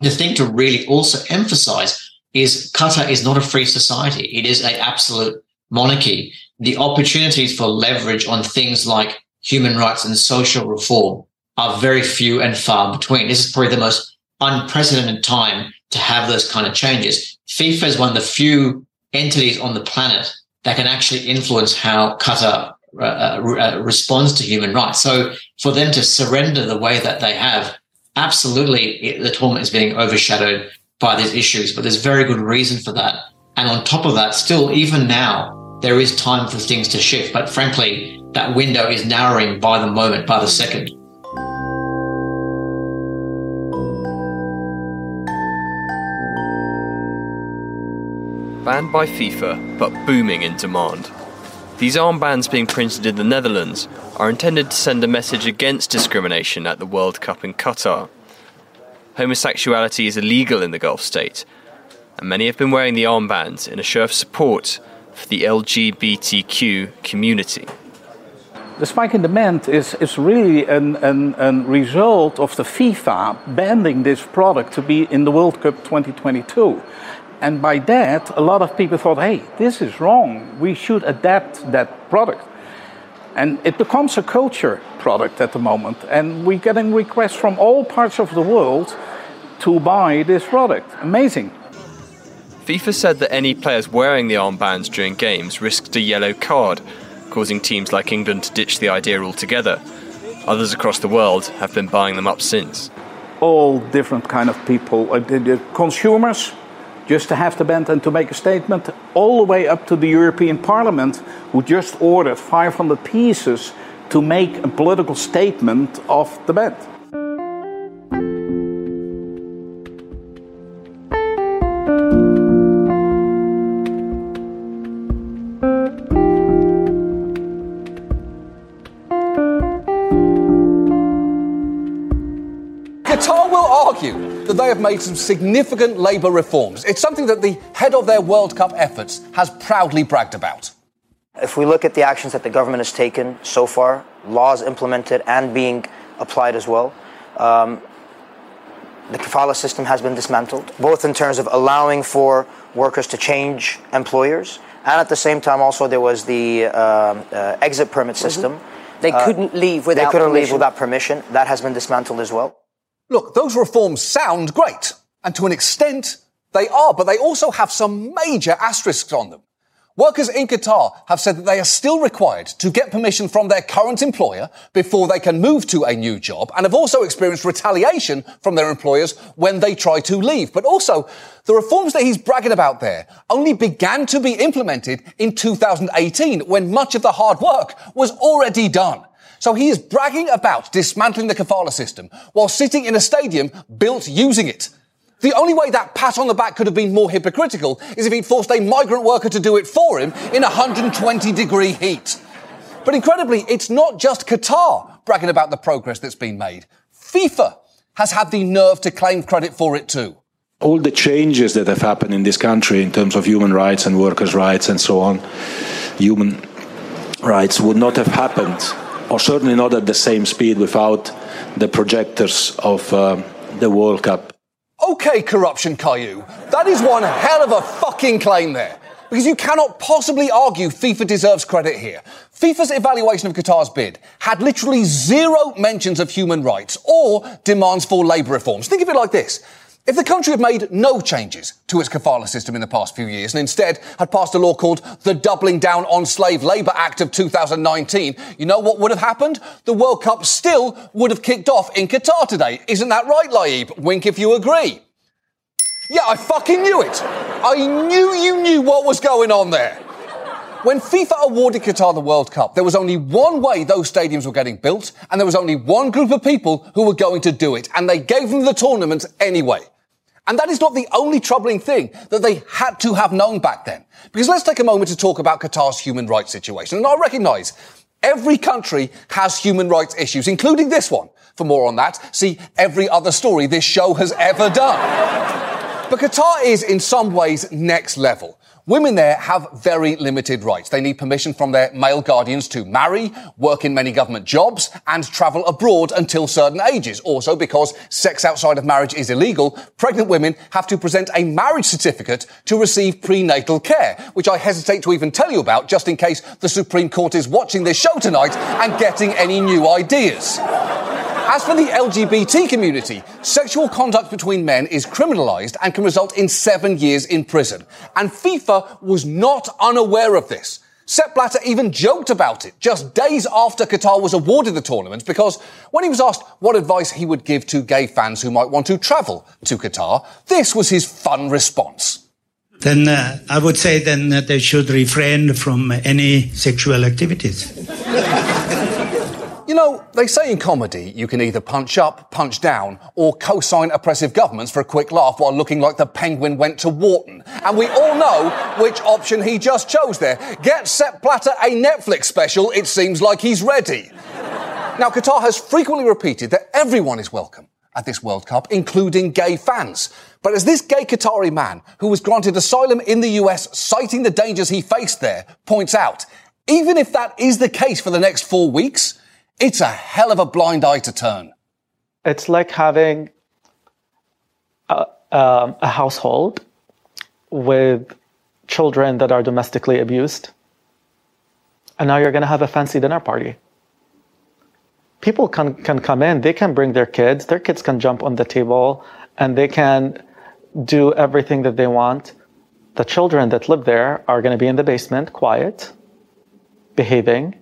The thing to really also emphasize is Qatar is not a free society. It is an absolute monarchy. The opportunities for leverage on things like human rights and social reform are very few and far between. This is probably the most unprecedented time to have those kind of changes. FIFA is one of the few entities on the planet that can actually influence how Qatar uh, uh, uh, responds to human rights. So for them to surrender the way that they have, absolutely the tournament is being overshadowed by these issues, but there's very good reason for that. And on top of that, still, even now, there is time for things to shift. But frankly, that window is narrowing by the moment, by the second. Banned by FIFA but booming in demand. These armbands being printed in the Netherlands are intended to send a message against discrimination at the World Cup in Qatar. Homosexuality is illegal in the Gulf state, and many have been wearing the armbands in a show of support for the LGBTQ community. The spike in demand is, is really an, an, an result of the FIFA banning this product to be in the World Cup 2022. And by that, a lot of people thought, hey, this is wrong. We should adapt that product. And it becomes a culture product at the moment. And we're getting requests from all parts of the world to buy this product. Amazing. FIFA said that any players wearing the armbands during games risked a yellow card, causing teams like England to ditch the idea altogether. Others across the world have been buying them up since. All different kind of people. Uh, consumers just to have the band and to make a statement, all the way up to the European Parliament, who just ordered 500 pieces to make a political statement of the band. Made some significant labour reforms. It's something that the head of their World Cup efforts has proudly bragged about. If we look at the actions that the government has taken so far, laws implemented and being applied as well, um, the kafala system has been dismantled, both in terms of allowing for workers to change employers, and at the same time, also there was the um, uh, exit permit Mm-hmm. system. They Uh, couldn't leave without They couldn't leave without permission. That has been dismantled as well. Look, those reforms sound great, and to an extent, they are, but they also have some major asterisks on them. Workers in Qatar have said that they are still required to get permission from their current employer before they can move to a new job and have also experienced retaliation from their employers when they try to leave. But also, the reforms that he's bragging about there only began to be implemented in 2018 when much of the hard work was already done. So he is bragging about dismantling the kafala system while sitting in a stadium built using it. The only way that pat on the back could have been more hypocritical is if he'd forced a migrant worker to do it for him in 120 degree heat. But incredibly, it's not just Qatar bragging about the progress that's been made. FIFA has had the nerve to claim credit for it too. all the changes that have happened in this country in terms of human rights and workers' rights and so on, human rights would not have happened, or certainly not at the same speed without the projectors of uh, the World Cup. Okay, corruption Caillou. That is one hell of a fucking claim there. Because you cannot possibly argue FIFA deserves credit here. FIFA's evaluation of Qatar's bid had literally zero mentions of human rights or demands for labour reforms. Think of it like this. If the country had made no changes to its kafala system in the past few years and instead had passed a law called the Doubling Down on Slave Labour Act of 2019, you know what would have happened? The World Cup still would have kicked off in Qatar today. Isn't that right, La'eeb? Wink if you agree. Yeah, I fucking knew it. I knew you knew what was going on there. When FIFA awarded Qatar the World Cup, there was only one way those stadiums were getting built, and there was only one group of people who were going to do it, and they gave them the tournament anyway. And that is not the only troubling thing that they had to have known back then. Because let's take a moment to talk about Qatar's human rights situation. And I recognise every country has human rights issues, including this one. For more on that, see every other story this show has ever done. But Qatar is in some ways next level. Women there have very limited rights. They need permission from their male guardians to marry, work in many government jobs, and travel abroad until certain ages. Also, because sex outside of marriage is illegal, pregnant women have to present a marriage certificate to receive prenatal care, which I hesitate to even tell you about just in case the Supreme Court is watching this show tonight and getting any new ideas. As for the LGBT community, sexual conduct between men is criminalised and can result in seven years in prison. And FIFA was not unaware of this. Sepp Blatter even joked about it just days after Qatar was awarded the tournament because when he was asked what advice he would give to gay fans who might want to travel to Qatar, this was his fun response. Then uh, I would say then that they should refrain from any sexual activities. You know, they say in comedy you can either punch up, punch down, or co-sign oppressive governments for a quick laugh while looking like the penguin went to Wharton. And we all know which option he just chose there. Get Sepp Blatter a Netflix special, it seems like he's ready. Now, Qatar has frequently repeated that everyone is welcome at this World Cup, including gay fans. But as this gay Qatari man, who was granted asylum in the US, citing the dangers he faced there, points out, even if that is the case for the next four weeks, it's a hell of a blind eye to turn. It's like having a, um, a household with children that are domestically abused, and now you're going to have a fancy dinner party. People can, can come in, they can bring their kids, their kids can jump on the table, and they can do everything that they want. The children that live there are going to be in the basement, quiet, behaving,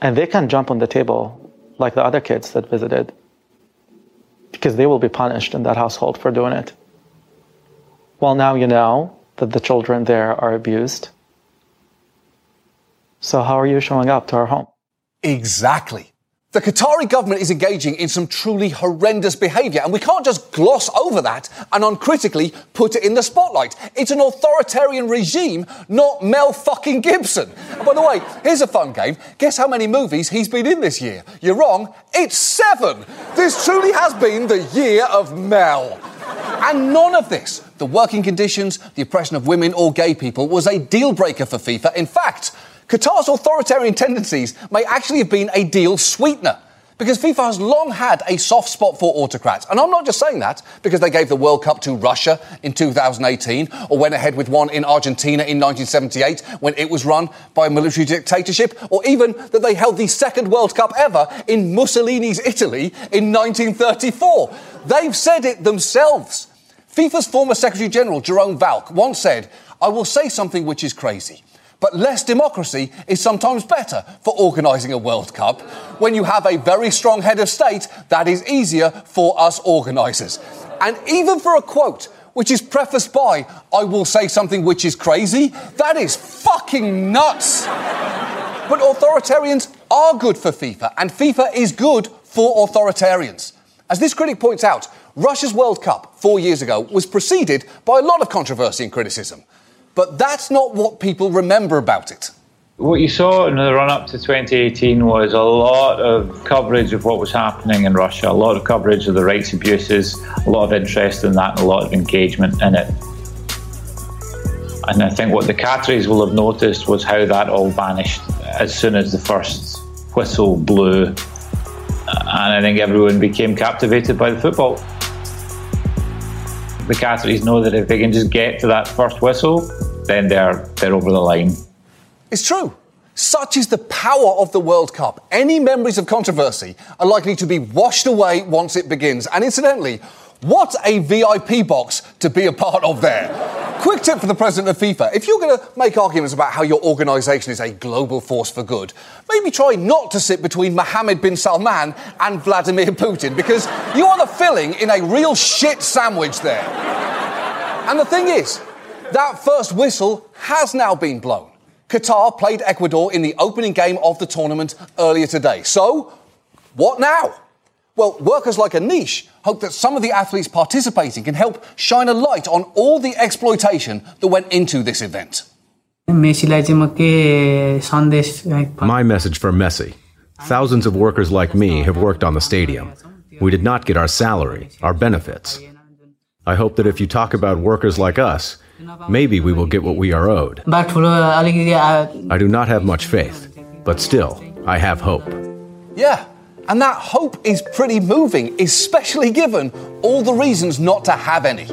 and they can't jump on the table like the other kids that visited because they will be punished in that household for doing it. Well, now you know that the children there are abused. So, how are you showing up to our home? Exactly. The Qatari government is engaging in some truly horrendous behaviour, and we can't just gloss over that and uncritically put it in the spotlight. It's an authoritarian regime, not Mel fucking Gibson. And by the way, here's a fun game. Guess how many movies he's been in this year? You're wrong. It's seven. This truly has been the year of Mel. And none of this, the working conditions, the oppression of women or gay people, was a deal breaker for FIFA. In fact, Qatar's authoritarian tendencies may actually have been a deal sweetener. Because FIFA has long had a soft spot for autocrats. And I'm not just saying that because they gave the World Cup to Russia in 2018 or went ahead with one in Argentina in 1978 when it was run by a military dictatorship, or even that they held the second World Cup ever in Mussolini's Italy in 1934. They've said it themselves. FIFA's former Secretary General, Jerome Valcke, once said, I will say something which is crazy. But less democracy is sometimes better for organising a World Cup. When you have a very strong head of state, that is easier for us organisers. And even for a quote, which is prefaced by, I will say something which is crazy, that is fucking nuts. but authoritarians are good for FIFA, and FIFA is good for authoritarians. As this critic points out, Russia's World Cup four years ago was preceded by a lot of controversy and criticism. But that's not what people remember about it. What you saw in the run up to 2018 was a lot of coverage of what was happening in Russia, a lot of coverage of the rights abuses, a lot of interest in that, and a lot of engagement in it. And I think what the Qataris will have noticed was how that all vanished as soon as the first whistle blew. And I think everyone became captivated by the football the Qataris know that if they can just get to that first whistle, then they're they're over the line. It's true. Such is the power of the World Cup. Any memories of controversy are likely to be washed away once it begins. And incidentally, what a VIP box to be a part of there. Quick tip for the president of FIFA if you're going to make arguments about how your organisation is a global force for good, maybe try not to sit between Mohammed bin Salman and Vladimir Putin because you are the filling in a real shit sandwich there. And the thing is, that first whistle has now been blown. Qatar played Ecuador in the opening game of the tournament earlier today. So, what now? Well, workers like Anish hope that some of the athletes participating can help shine a light on all the exploitation that went into this event. My message for Messi. Thousands of workers like me have worked on the stadium. We did not get our salary, our benefits. I hope that if you talk about workers like us, maybe we will get what we are owed. Uh, uh, I do not have much faith, but still, I have hope. Yeah, and that hope is pretty moving, especially given all the reasons not to have any.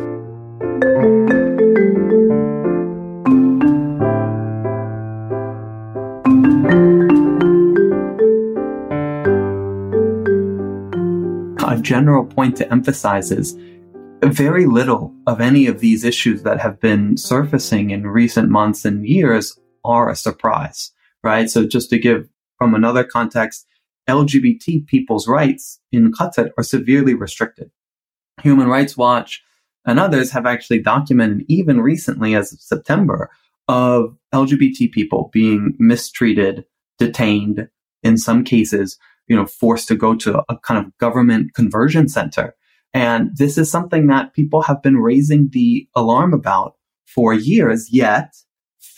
A general point to emphasize is very little of any of these issues that have been surfacing in recent months and years are a surprise, right? So just to give from another context, LGBT people's rights in Qatar are severely restricted. Human Rights Watch and others have actually documented, even recently as of September, of LGBT people being mistreated, detained, in some cases, you know, forced to go to a kind of government conversion center. And this is something that people have been raising the alarm about for years, yet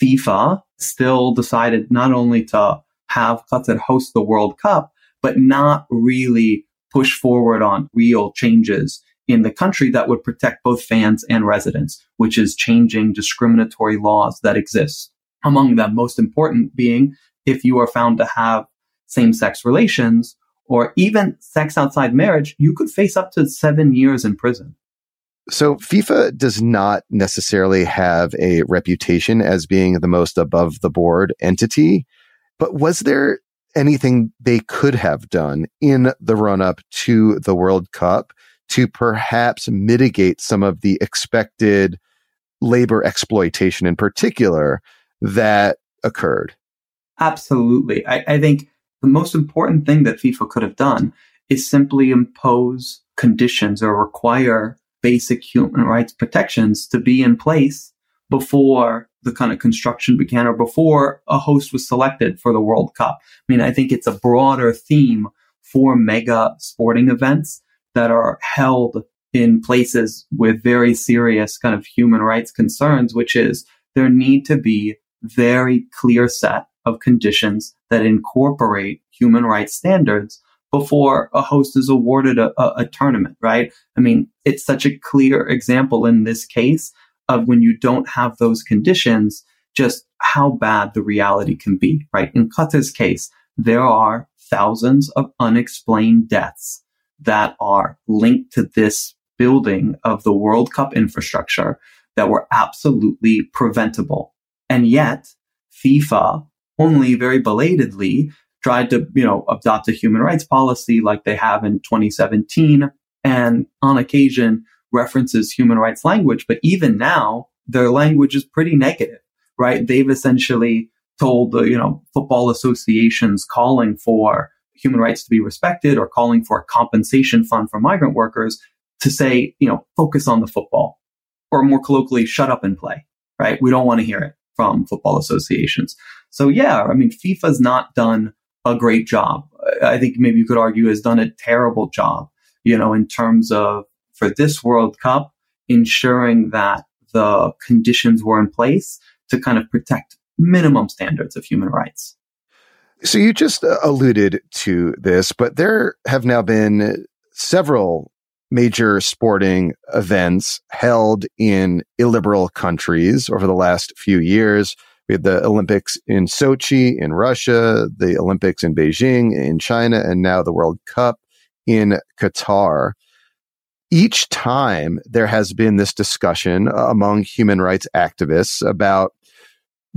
FIFA still decided not only to have Qatar host the World Cup, but not really push forward on real changes in the country that would protect both fans and residents, which is changing discriminatory laws that exist. Among them, most important being if you are found to have same sex relations or even sex outside marriage, you could face up to seven years in prison. So FIFA does not necessarily have a reputation as being the most above the board entity. But was there anything they could have done in the run up to the World Cup to perhaps mitigate some of the expected labor exploitation in particular that occurred? Absolutely. I, I, think the most important thing that FIFA could have done is simply impose conditions or require basic human rights protections to be in place before the kind of construction began or before a host was selected for the World Cup. I mean, I think it's a broader theme for mega sporting events that are held in places with very serious kind of human rights concerns, which is there need to be very clear set of conditions that incorporate human rights standards before a host is awarded a, a, a tournament, right? I mean, it's such a clear example in this case of when you don't have those conditions, just how bad the reality can be, right? In Qatar's case, there are thousands of unexplained deaths that are linked to this building of the World Cup infrastructure that were absolutely preventable. And yet FIFA only very belatedly tried to, you know, adopt a human rights policy like they have in 2017 and on occasion references human rights language. But even now, their language is pretty negative, right? They've essentially told the, you know, football associations calling for human rights to be respected or calling for a compensation fund for migrant workers to say, you know, focus on the football or more colloquially, shut up and play, right? We don't want to hear it from football associations. So yeah, I mean, FIFA's not done a great job. I think maybe you could argue has done a terrible job, you know, in terms of for this World Cup, ensuring that the conditions were in place to kind of protect minimum standards of human rights. So you just uh, alluded to this, but there have now been several major sporting events held in illiberal countries over the last few years. We had the Olympics in Sochi in Russia, the Olympics in Beijing in China, and now the World Cup in Qatar. Each time there has been this discussion among human rights activists about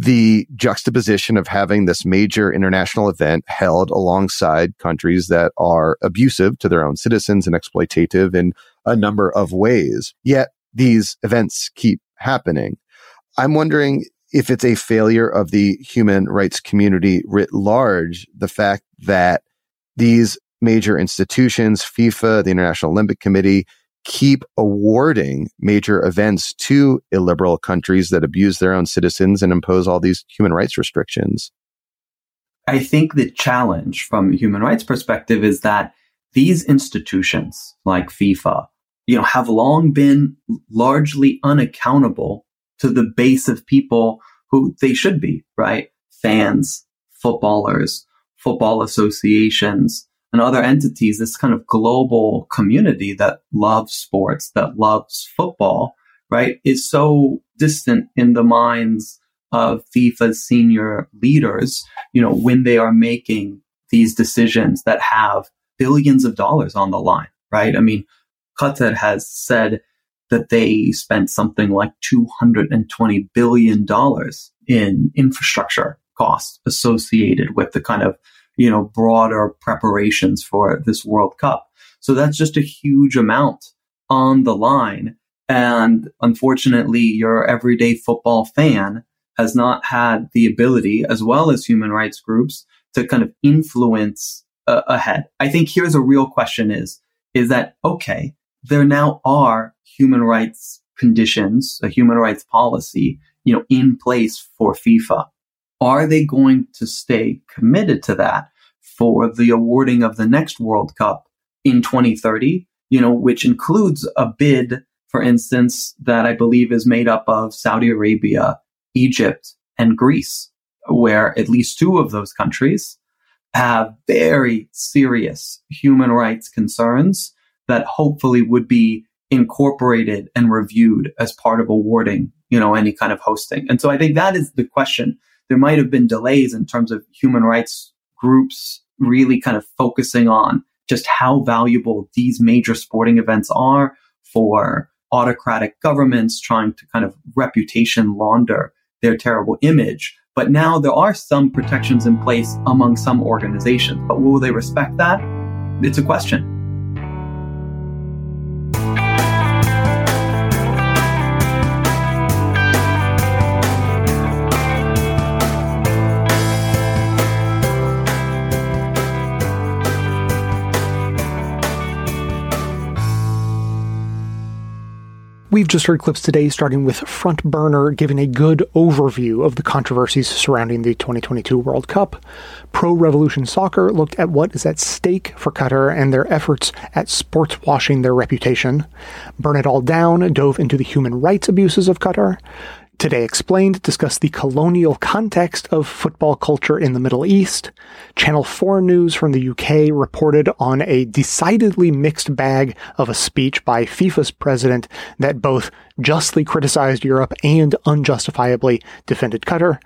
the juxtaposition of having this major international event held alongside countries that are abusive to their own citizens and exploitative in a number of ways. Yet these events keep happening. I'm wondering if it's a failure of the human rights community writ large, the fact that these major institutions, FIFA, the International Olympic Committee, keep awarding major events to illiberal countries that abuse their own citizens and impose all these human rights restrictions. I think the challenge from a human rights perspective is that these institutions like FIFA, you know, have long been largely unaccountable to the base of people who they should be, right? Fans, footballers, football associations, and other entities, this kind of global community that loves sports, that loves football, right, is so distant in the minds of FIFA's senior leaders, you know, when they are making these decisions that have billions of dollars on the line, right? I mean, Qatar has said that they spent something like $220 billion in infrastructure costs associated with the kind of you know, broader preparations for this World Cup. So that's just a huge amount on the line. And unfortunately, your everyday football fan has not had the ability, as well as human rights groups, to kind of influence uh, ahead. I think here's a real question is, is that, okay, there now are human rights conditions, a human rights policy, you know, in place for FIFA. Are they going to stay committed to that for the awarding of the next World Cup in 2030? You know, which includes a bid, for instance, that I believe is made up of Saudi Arabia, Egypt, and Greece, where at least two of those countries have very serious human rights concerns that hopefully would be incorporated and reviewed as part of awarding, you know, any kind of hosting. And so I think that is the question there might have been delays in terms of human rights groups really kind of focusing on just how valuable these major sporting events are for autocratic governments trying to kind of reputation launder their terrible image. But now there are some protections in place among some organizations. But will they respect that? It's a question. We've just heard clips today starting with Front Burner giving a good overview of the controversies surrounding the 2022 World Cup. Pro Revolution Soccer looked at what is at stake for Qatar and their efforts at sports washing their reputation. Burn It All Down dove into the human rights abuses of Qatar. Today Explained discussed the colonial context of football culture in the Middle East. Channel 4 News from the UK reported on a decidedly mixed bag of a speech by FIFA's president that both justly criticized Europe and unjustifiably defended Qatar.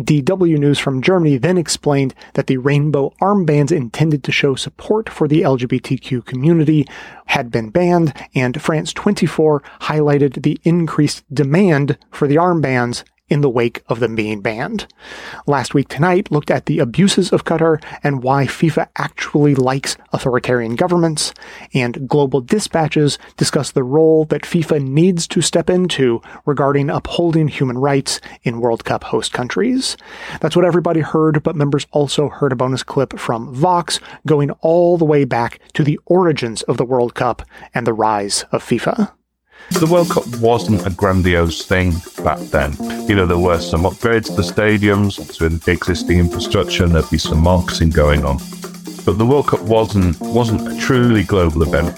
DW News from Germany then explained that the rainbow armbands intended to show support for the LGBTQ community had been banned, and France 24 highlighted the increased demand for the armbands in the wake of them being banned. Last Week Tonight looked at the abuses of Qatar and why FIFA actually likes authoritarian governments, and Global Dispatches discussed the role that FIFA needs to step into regarding upholding human rights in World Cup host countries. That's what everybody heard, but members also heard a bonus clip from Vox going all the way back to the origins of the World Cup and the rise of FIFA. The World Cup wasn't a grandiose thing back then. You know, there were some upgrades to the stadiums, to the existing infrastructure, and there'd be some marketing going on. But the World Cup wasn't wasn't a truly global event.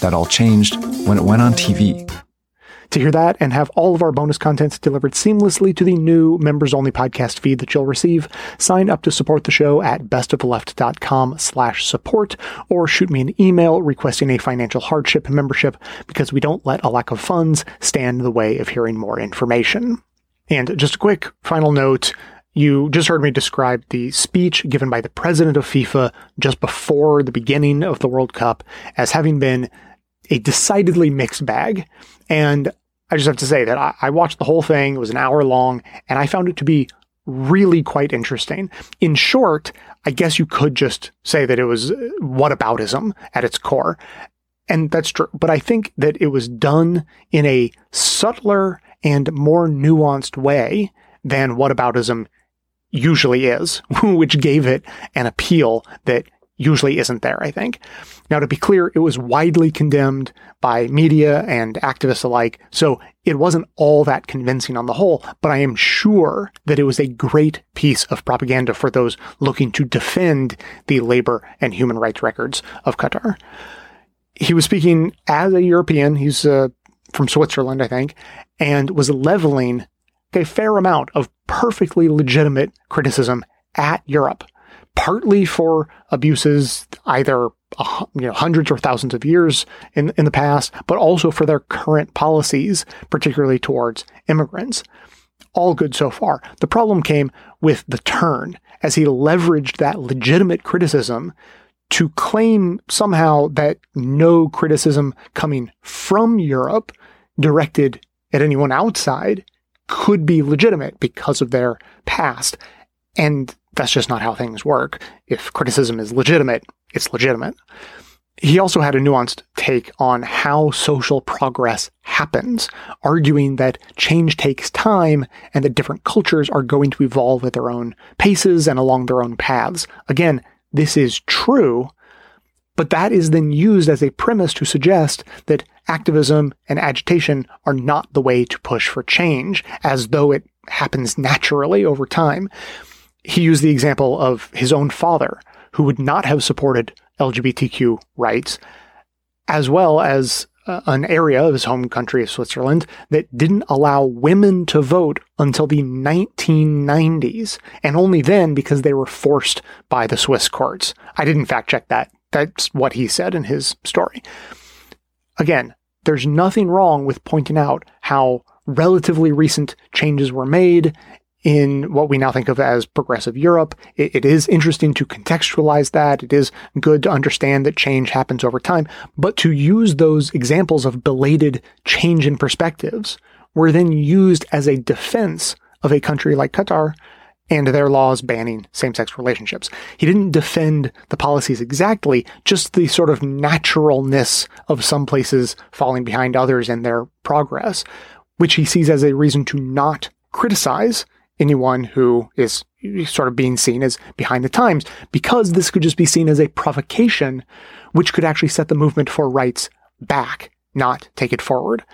That all changed when it went on TV. To hear that and have all of our bonus contents delivered seamlessly to the new members only podcast feed that you'll receive, sign up to support the show at bestoftheleft.com slash support or shoot me an email requesting a financial hardship membership because we don't let a lack of funds stand in the way of hearing more information. And just a quick final note. You just heard me describe the speech given by the president of FIFA just before the beginning of the World Cup as having been a decidedly mixed bag. And I just have to say that I, I watched the whole thing. It was an hour long, and I found it to be really quite interesting. In short, I guess you could just say that it was uh, whataboutism at its core. And that's true. But I think that it was done in a subtler and more nuanced way than whataboutism usually is, which gave it an appeal that usually isn't there, I think. Now, to be clear, it was widely condemned by media and activists alike, so it wasn't all that convincing on the whole, but I am sure that it was a great piece of propaganda for those looking to defend the labor and human rights records of Qatar. He was speaking as a European, he's uh, from Switzerland, I think, and was leveling a fair amount of perfectly legitimate criticism at Europe partly for abuses either you know hundreds or thousands of years in in the past, but also for their current policies, particularly towards immigrants. All good so far. The problem came with the turn as he leveraged that legitimate criticism to claim somehow that no criticism coming from Europe directed at anyone outside could be legitimate because of their past. And that's just not how things work. If criticism is legitimate, it's legitimate. He also had a nuanced take on how social progress happens, arguing that change takes time and that different cultures are going to evolve at their own paces and along their own paths. Again, this is true, but that is then used as a premise to suggest that activism and agitation are not the way to push for change, as though it happens naturally over time he used the example of his own father, who would not have supported LGBTQ rights, as well as uh, an area of his home country of Switzerland that didn't allow women to vote until the 1990s, and only then because they were forced by the Swiss courts. I didn't fact check that. That's what he said in his story. Again, there's nothing wrong with pointing out how relatively recent changes were made in what we now think of as progressive Europe. It, it is interesting to contextualize that. It is good to understand that change happens over time, but to use those examples of belated change in perspectives were then used as a defense of a country like Qatar and their laws banning same-sex relationships. He didn't defend the policies exactly, just the sort of naturalness of some places falling behind others in their progress, which he sees as a reason to not criticize anyone who is sort of being seen as behind the times, because this could just be seen as a provocation, which could actually set the movement for rights back, not take it forward.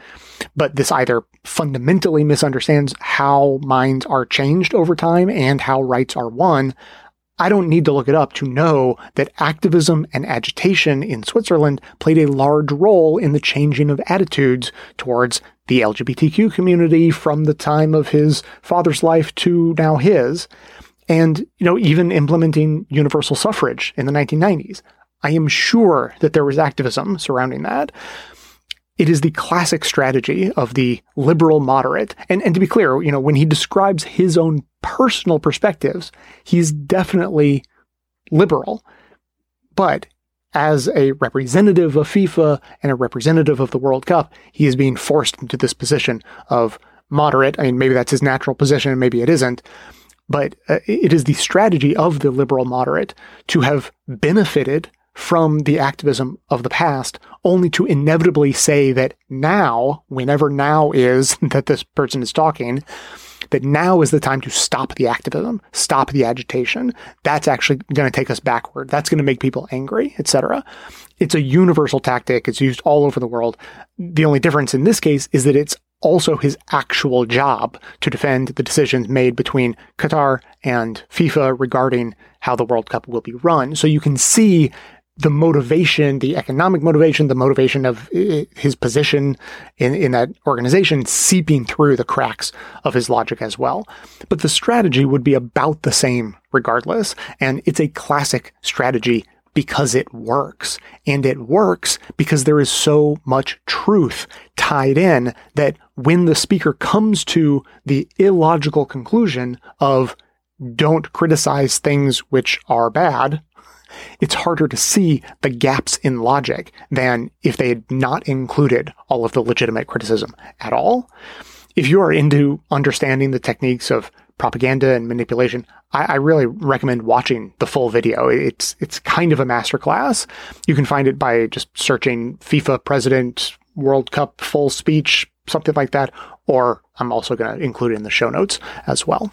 But this either fundamentally misunderstands how minds are changed over time and how rights are won. I don't need to look it up to know that activism and agitation in Switzerland played a large role in the changing of attitudes towards the LGBTQ community from the time of his father's life to now his. And, you know, even implementing universal suffrage in the 1990s. I am sure that there was activism surrounding that. It is the classic strategy of the liberal moderate. And, and to be clear, you know, when he describes his own personal perspectives, he's definitely liberal. But as a representative of FIFA and a representative of the World Cup, he is being forced into this position of moderate. I mean, maybe that's his natural position and maybe it isn't. But uh, it is the strategy of the liberal moderate to have benefited from the activism of the past, only to inevitably say that now, whenever now is that this person is talking, that now is the time to stop the activism, stop the agitation. That's actually going to take us backward. That's going to make people angry, etc. It's a universal tactic. It's used all over the world. The only difference in this case is that it's also his actual job to defend the decisions made between Qatar and FIFA regarding how the World Cup will be run. So you can see the motivation, the economic motivation, the motivation of uh, his position in, in that organization seeping through the cracks of his logic as well. But the strategy would be about the same regardless. And it's a classic strategy because it works. And it works because there is so much truth tied in that when the speaker comes to the illogical conclusion of don't criticize things which are bad, it's harder to see the gaps in logic than if they had not included all of the legitimate criticism at all. If you are into understanding the techniques of propaganda and manipulation, I, I, really recommend watching the full video. It's it's kind of a masterclass. You can find it by just searching FIFA President World Cup full speech, something like that, or I'm also going to include it in the show notes as well.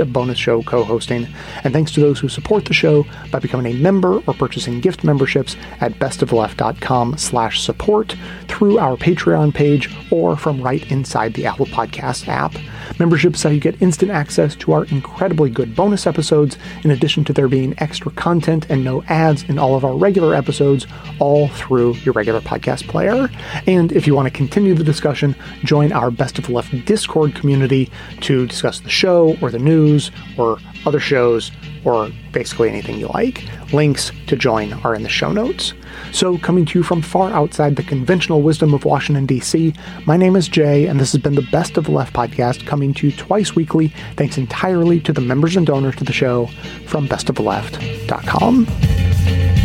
bonus show co-hosting. And thanks to those who support the show by becoming a member or purchasing gift memberships at bestoftheleft.com slash support through our Patreon page or from right inside the Apple Podcast app. Memberships how you get instant access to our incredibly good bonus episodes, in addition to there being extra content and no ads in all of our regular episodes, all through your regular podcast player. And if you want to continue the discussion, join our Best of Left Discord community to discuss the show or the news or other shows or basically anything you like. Links to join are in the show notes. So, coming to you from far outside the conventional wisdom of Washington, D.C., my name is Jay, and this has been the Best of the Left podcast coming to you twice weekly, thanks entirely to the members and donors to the show from bestoftheleft.com.